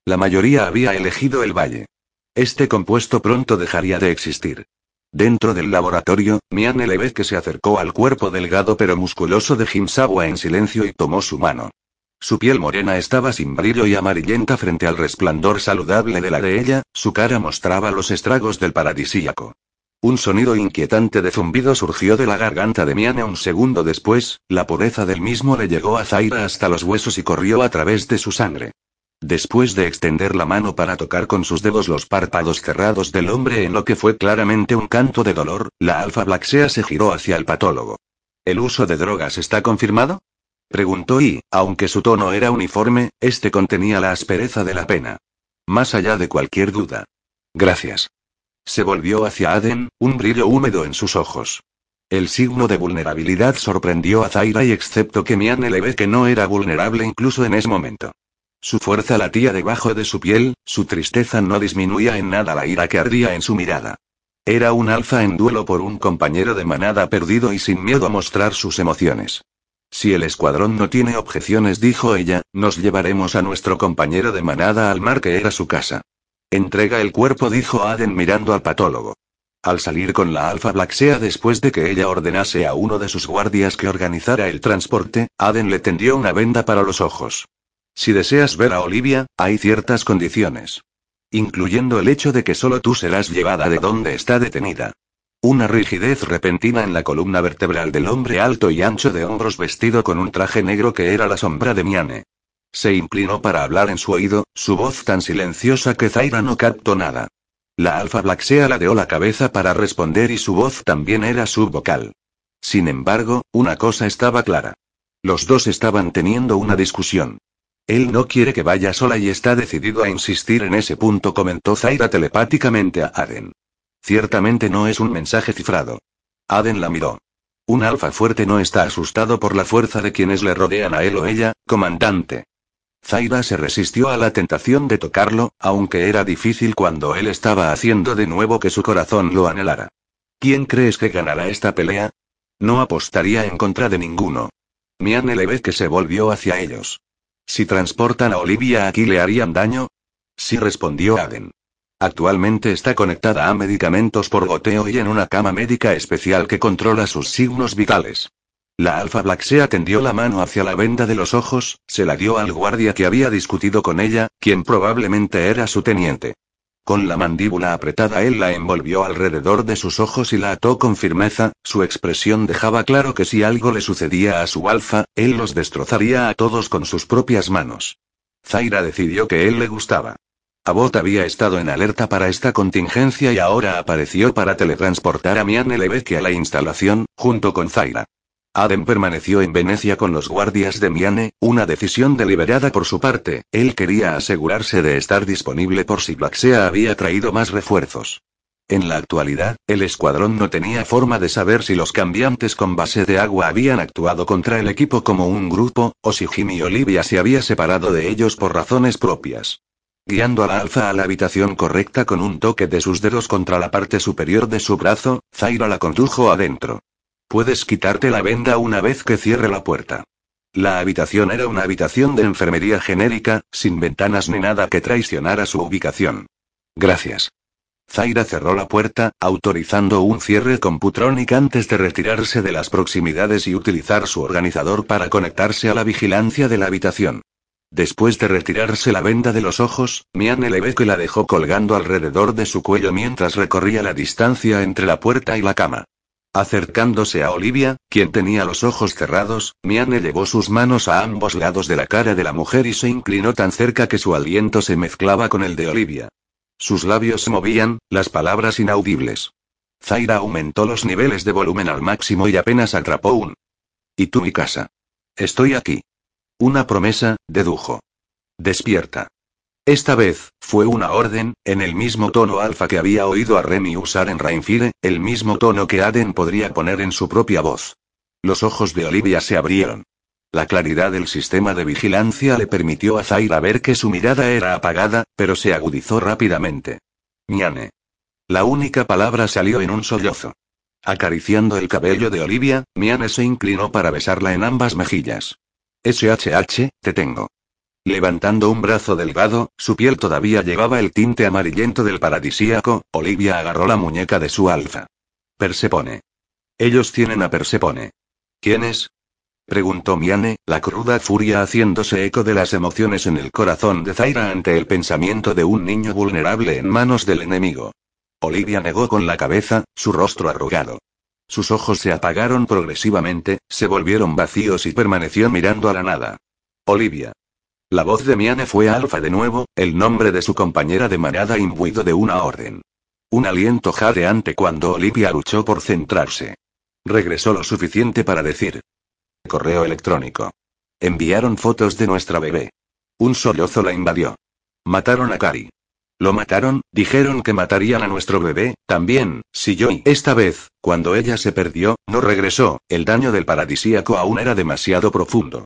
La mayoría había elegido el valle. Este compuesto pronto dejaría de existir. Dentro del laboratorio, Mian que se acercó al cuerpo delgado pero musculoso de Jimsawa en silencio y tomó su mano. Su piel morena estaba sin brillo y amarillenta frente al resplandor saludable de la de ella, su cara mostraba los estragos del paradisíaco. Un sonido inquietante de zumbido surgió de la garganta de Miane un segundo después, la pureza del mismo le llegó a Zaira hasta los huesos y corrió a través de su sangre. Después de extender la mano para tocar con sus dedos los párpados cerrados del hombre en lo que fue claramente un canto de dolor, la alfa Blacksea se giró hacia el patólogo. ¿El uso de drogas está confirmado? Preguntó y, aunque su tono era uniforme, este contenía la aspereza de la pena. Más allá de cualquier duda. Gracias. Se volvió hacia Aden, un brillo húmedo en sus ojos. El signo de vulnerabilidad sorprendió a Zaira y excepto que Miane le ve que no era vulnerable incluso en ese momento. Su fuerza latía debajo de su piel, su tristeza no disminuía en nada la ira que ardía en su mirada. Era un alfa en duelo por un compañero de manada perdido y sin miedo a mostrar sus emociones. Si el escuadrón no tiene objeciones, dijo ella, nos llevaremos a nuestro compañero de manada al mar que era su casa. Entrega el cuerpo, dijo Aden mirando al patólogo. Al salir con la Alpha Blacksea después de que ella ordenase a uno de sus guardias que organizara el transporte, Aden le tendió una venda para los ojos. Si deseas ver a Olivia, hay ciertas condiciones. Incluyendo el hecho de que solo tú serás llevada de donde está detenida. Una rigidez repentina en la columna vertebral del hombre alto y ancho de hombros vestido con un traje negro que era la sombra de Miane. Se inclinó para hablar en su oído, su voz tan silenciosa que Zaira no captó nada. La alfa Blacksea ladeó la cabeza para responder y su voz también era subvocal. Sin embargo, una cosa estaba clara. Los dos estaban teniendo una discusión. Él no quiere que vaya sola y está decidido a insistir en ese punto, comentó Zaira telepáticamente a Aden. Ciertamente no es un mensaje cifrado. Aden la miró. Un alfa fuerte no está asustado por la fuerza de quienes le rodean a él o ella, comandante. Zaira se resistió a la tentación de tocarlo, aunque era difícil cuando él estaba haciendo de nuevo que su corazón lo anhelara. ¿Quién crees que ganará esta pelea? No apostaría en contra de ninguno. Miane le ve que se volvió hacia ellos. Si transportan a Olivia aquí le harían daño. Sí respondió Aden. Actualmente está conectada a medicamentos por goteo y en una cama médica especial que controla sus signos vitales. La Alfa Black se tendió la mano hacia la venda de los ojos, se la dio al guardia que había discutido con ella, quien probablemente era su teniente. Con la mandíbula apretada él la envolvió alrededor de sus ojos y la ató con firmeza, su expresión dejaba claro que si algo le sucedía a su alfa, él los destrozaría a todos con sus propias manos. Zaira decidió que él le gustaba. Abbott había estado en alerta para esta contingencia y ahora apareció para teletransportar a Mian Lebeque a la instalación, junto con Zaira. Aden permaneció en Venecia con los guardias de Miane, una decisión deliberada por su parte, él quería asegurarse de estar disponible por si Blacksea había traído más refuerzos. En la actualidad, el escuadrón no tenía forma de saber si los cambiantes con base de agua habían actuado contra el equipo como un grupo, o si Jimmy Olivia se había separado de ellos por razones propias. Guiando a la alfa a la habitación correcta con un toque de sus dedos contra la parte superior de su brazo, Zaira la condujo adentro. Puedes quitarte la venda una vez que cierre la puerta. La habitación era una habitación de enfermería genérica, sin ventanas ni nada que traicionara su ubicación. Gracias. Zaira cerró la puerta, autorizando un cierre con Putronic antes de retirarse de las proximidades y utilizar su organizador para conectarse a la vigilancia de la habitación. Después de retirarse la venda de los ojos, Miane le ve que la dejó colgando alrededor de su cuello mientras recorría la distancia entre la puerta y la cama. Acercándose a Olivia, quien tenía los ojos cerrados, Miane llevó sus manos a ambos lados de la cara de la mujer y se inclinó tan cerca que su aliento se mezclaba con el de Olivia. Sus labios se movían, las palabras inaudibles. Zaira aumentó los niveles de volumen al máximo y apenas atrapó un. ¿Y tú mi casa? Estoy aquí. Una promesa, dedujo. Despierta. Esta vez, fue una orden, en el mismo tono alfa que había oído a Remy usar en Rainfire, el mismo tono que Aden podría poner en su propia voz. Los ojos de Olivia se abrieron. La claridad del sistema de vigilancia le permitió a Zaira ver que su mirada era apagada, pero se agudizó rápidamente. Miane. La única palabra salió en un sollozo. Acariciando el cabello de Olivia, Miane se inclinó para besarla en ambas mejillas. SHH, te tengo. Levantando un brazo delgado, su piel todavía llevaba el tinte amarillento del paradisíaco, Olivia agarró la muñeca de su alfa. Persepone. Ellos tienen a Persepone. ¿Quién es? Preguntó Miane, la cruda furia haciéndose eco de las emociones en el corazón de Zaira ante el pensamiento de un niño vulnerable en manos del enemigo. Olivia negó con la cabeza, su rostro arrugado. Sus ojos se apagaron progresivamente, se volvieron vacíos y permaneció mirando a la nada. Olivia. La voz de Miane fue Alfa de nuevo, el nombre de su compañera de manada imbuido de una orden. Un aliento jadeante cuando Olivia luchó por centrarse. Regresó lo suficiente para decir. Correo electrónico. Enviaron fotos de nuestra bebé. Un sollozo la invadió. Mataron a Cari. Lo mataron, dijeron que matarían a nuestro bebé, también, si yo y esta vez, cuando ella se perdió, no regresó, el daño del paradisíaco aún era demasiado profundo.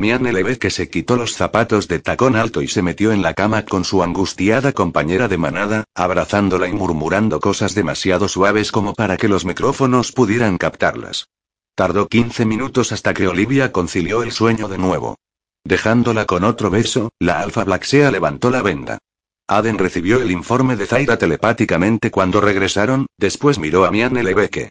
Miane le que se quitó los zapatos de tacón alto y se metió en la cama con su angustiada compañera de manada, abrazándola y murmurando cosas demasiado suaves como para que los micrófonos pudieran captarlas. Tardó 15 minutos hasta que Olivia concilió el sueño de nuevo. Dejándola con otro beso, la alfa Blacksea levantó la venda. Aden recibió el informe de Zaira telepáticamente cuando regresaron, después miró a Miane Lebeque.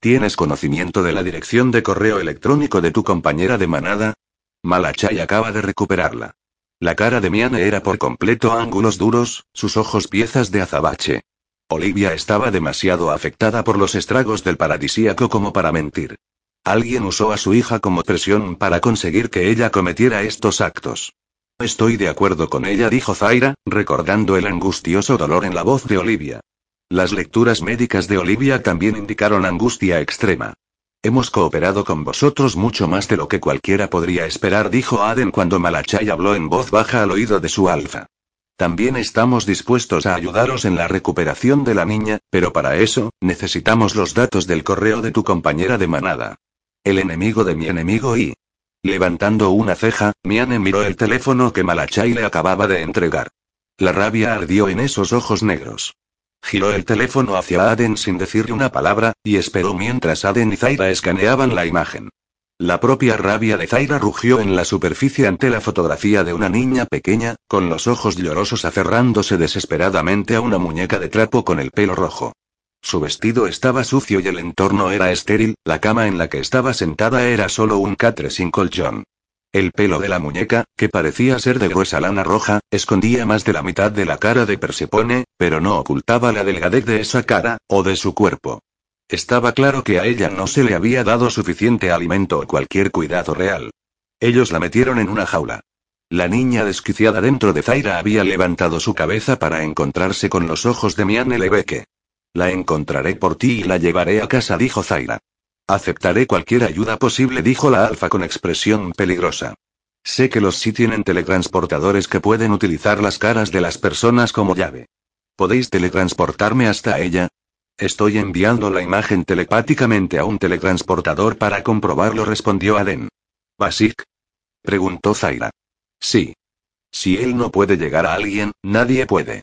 ¿Tienes conocimiento de la dirección de correo electrónico de tu compañera de manada? Malachay acaba de recuperarla. La cara de Miane era por completo ángulos duros, sus ojos piezas de azabache. Olivia estaba demasiado afectada por los estragos del paradisíaco como para mentir. Alguien usó a su hija como presión para conseguir que ella cometiera estos actos. Estoy de acuerdo con ella, dijo Zaira, recordando el angustioso dolor en la voz de Olivia. Las lecturas médicas de Olivia también indicaron angustia extrema. Hemos cooperado con vosotros mucho más de lo que cualquiera podría esperar, dijo Aden cuando Malachay habló en voz baja al oído de su alfa. También estamos dispuestos a ayudaros en la recuperación de la niña, pero para eso, necesitamos los datos del correo de tu compañera de manada. El enemigo de mi enemigo y... Levantando una ceja, Miane miró el teléfono que Malachai le acababa de entregar. La rabia ardió en esos ojos negros. Giró el teléfono hacia Aden sin decirle una palabra, y esperó mientras Aden y Zaira escaneaban la imagen. La propia rabia de Zaira rugió en la superficie ante la fotografía de una niña pequeña, con los ojos llorosos aferrándose desesperadamente a una muñeca de trapo con el pelo rojo. Su vestido estaba sucio y el entorno era estéril, la cama en la que estaba sentada era solo un catre sin colchón. El pelo de la muñeca, que parecía ser de gruesa lana roja, escondía más de la mitad de la cara de Persepone, pero no ocultaba la delgadez de esa cara, o de su cuerpo. Estaba claro que a ella no se le había dado suficiente alimento o cualquier cuidado real. Ellos la metieron en una jaula. La niña desquiciada dentro de Zaira había levantado su cabeza para encontrarse con los ojos de Miane Lebeque. La encontraré por ti y la llevaré a casa, dijo Zaira. Aceptaré cualquier ayuda posible, dijo la alfa con expresión peligrosa. Sé que los sí tienen teletransportadores que pueden utilizar las caras de las personas como llave. ¿Podéis teletransportarme hasta ella? Estoy enviando la imagen telepáticamente a un teletransportador para comprobarlo, respondió Aden. ¿Basic? preguntó Zaira. Sí. Si él no puede llegar a alguien, nadie puede.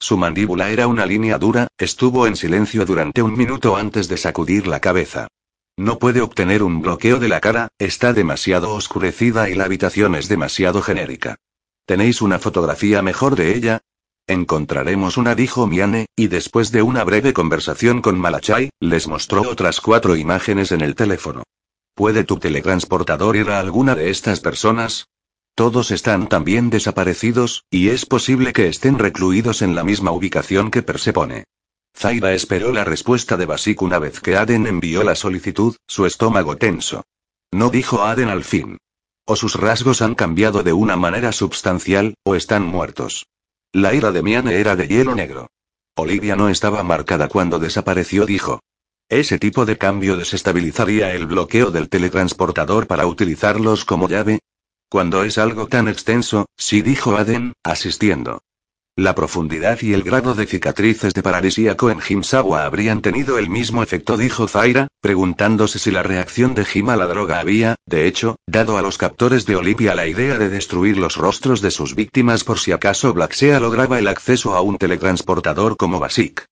Su mandíbula era una línea dura, estuvo en silencio durante un minuto antes de sacudir la cabeza. No puede obtener un bloqueo de la cara, está demasiado oscurecida y la habitación es demasiado genérica. ¿Tenéis una fotografía mejor de ella? Encontraremos una, dijo Miane, y después de una breve conversación con Malachai, les mostró otras cuatro imágenes en el teléfono. ¿Puede tu teletransportador ir a alguna de estas personas? Todos están también desaparecidos, y es posible que estén recluidos en la misma ubicación que Persepone. Zaira esperó la respuesta de Basik una vez que Aden envió la solicitud, su estómago tenso. No dijo Aden al fin. O sus rasgos han cambiado de una manera substancial, o están muertos. La ira de Miane era de hielo negro. Olivia no estaba marcada cuando desapareció, dijo. Ese tipo de cambio desestabilizaría el bloqueo del teletransportador para utilizarlos como llave, cuando es algo tan extenso, sí dijo Aden, asistiendo. La profundidad y el grado de cicatrices de paradisíaco en Himsawa habrían tenido el mismo efecto, dijo Zaira, preguntándose si la reacción de Jim a la droga había, de hecho, dado a los captores de Olivia la idea de destruir los rostros de sus víctimas por si acaso Blacksea lograba el acceso a un teletransportador como Basic.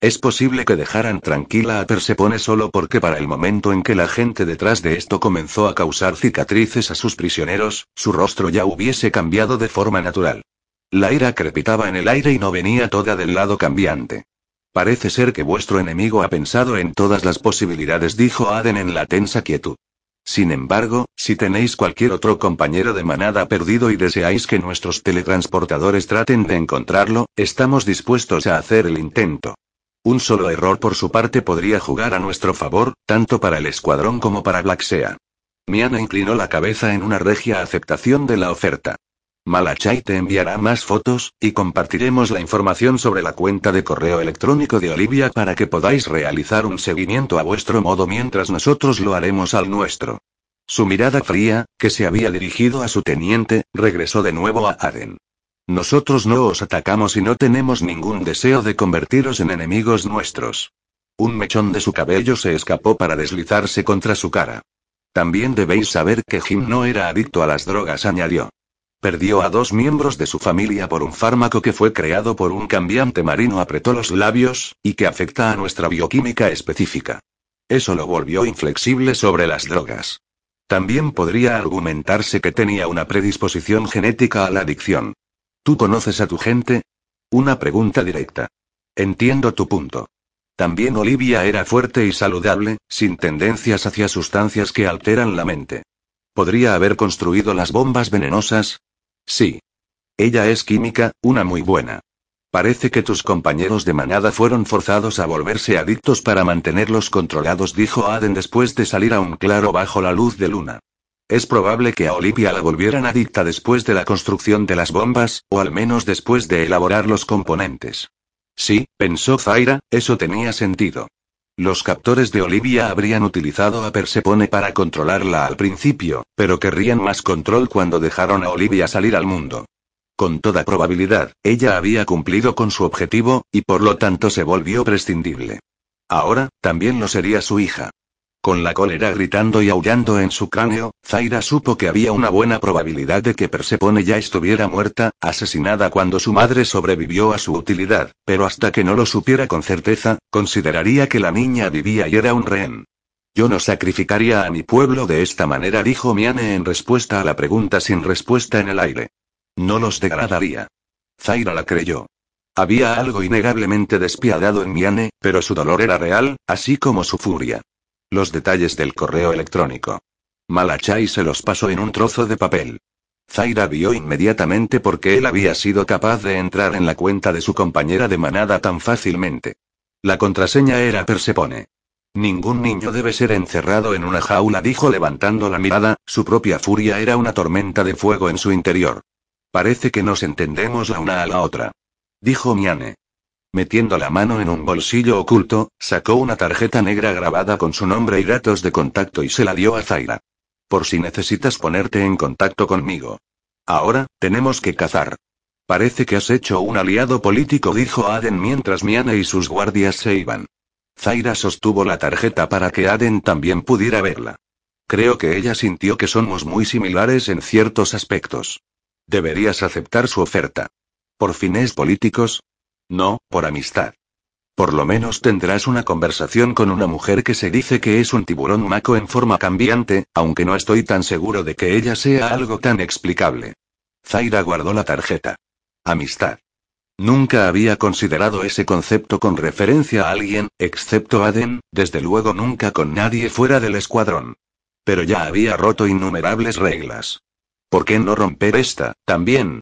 Es posible que dejaran tranquila a Persepone solo porque para el momento en que la gente detrás de esto comenzó a causar cicatrices a sus prisioneros, su rostro ya hubiese cambiado de forma natural. La ira crepitaba en el aire y no venía toda del lado cambiante. Parece ser que vuestro enemigo ha pensado en todas las posibilidades, dijo Aden en la tensa quietud. Sin embargo, si tenéis cualquier otro compañero de manada perdido y deseáis que nuestros teletransportadores traten de encontrarlo, estamos dispuestos a hacer el intento. Un solo error por su parte podría jugar a nuestro favor, tanto para el escuadrón como para Blacksea. Miana inclinó la cabeza en una regia aceptación de la oferta. Malachai te enviará más fotos, y compartiremos la información sobre la cuenta de correo electrónico de Olivia para que podáis realizar un seguimiento a vuestro modo mientras nosotros lo haremos al nuestro. Su mirada fría, que se había dirigido a su teniente, regresó de nuevo a Aden. Nosotros no os atacamos y no tenemos ningún deseo de convertiros en enemigos nuestros. Un mechón de su cabello se escapó para deslizarse contra su cara. También debéis saber que Jim no era adicto a las drogas, añadió. Perdió a dos miembros de su familia por un fármaco que fue creado por un cambiante marino, apretó los labios, y que afecta a nuestra bioquímica específica. Eso lo volvió inflexible sobre las drogas. También podría argumentarse que tenía una predisposición genética a la adicción. ¿Tú conoces a tu gente? Una pregunta directa. Entiendo tu punto. También Olivia era fuerte y saludable, sin tendencias hacia sustancias que alteran la mente. ¿Podría haber construido las bombas venenosas? Sí. Ella es química, una muy buena. Parece que tus compañeros de manada fueron forzados a volverse adictos para mantenerlos controlados, dijo Aden después de salir a un claro bajo la luz de luna. Es probable que a Olivia la volvieran adicta después de la construcción de las bombas, o al menos después de elaborar los componentes. Sí, pensó Zaira, eso tenía sentido. Los captores de Olivia habrían utilizado a Persepone para controlarla al principio, pero querrían más control cuando dejaron a Olivia salir al mundo. Con toda probabilidad, ella había cumplido con su objetivo, y por lo tanto se volvió prescindible. Ahora, también lo sería su hija. Con la cólera gritando y aullando en su cráneo, Zaira supo que había una buena probabilidad de que Persepone ya estuviera muerta, asesinada cuando su madre sobrevivió a su utilidad, pero hasta que no lo supiera con certeza, consideraría que la niña vivía y era un rehén. Yo no sacrificaría a mi pueblo de esta manera, dijo Miane en respuesta a la pregunta sin respuesta en el aire. No los degradaría. Zaira la creyó. Había algo innegablemente despiadado en Miane, pero su dolor era real, así como su furia. Los detalles del correo electrónico. Malachai se los pasó en un trozo de papel. Zaira vio inmediatamente por qué él había sido capaz de entrar en la cuenta de su compañera de manada tan fácilmente. La contraseña era Persepone. Ningún niño debe ser encerrado en una jaula, dijo levantando la mirada, su propia furia era una tormenta de fuego en su interior. Parece que nos entendemos la una a la otra. Dijo Miane. Metiendo la mano en un bolsillo oculto, sacó una tarjeta negra grabada con su nombre y datos de contacto y se la dio a Zaira. Por si necesitas ponerte en contacto conmigo. Ahora, tenemos que cazar. Parece que has hecho un aliado político, dijo Aden mientras Miane y sus guardias se iban. Zaira sostuvo la tarjeta para que Aden también pudiera verla. Creo que ella sintió que somos muy similares en ciertos aspectos. Deberías aceptar su oferta. ¿Por fines políticos? No, por amistad. Por lo menos tendrás una conversación con una mujer que se dice que es un tiburón maco en forma cambiante, aunque no estoy tan seguro de que ella sea algo tan explicable. Zaira guardó la tarjeta. Amistad. Nunca había considerado ese concepto con referencia a alguien, excepto Aden, desde luego nunca con nadie fuera del escuadrón. Pero ya había roto innumerables reglas. ¿Por qué no romper esta, también?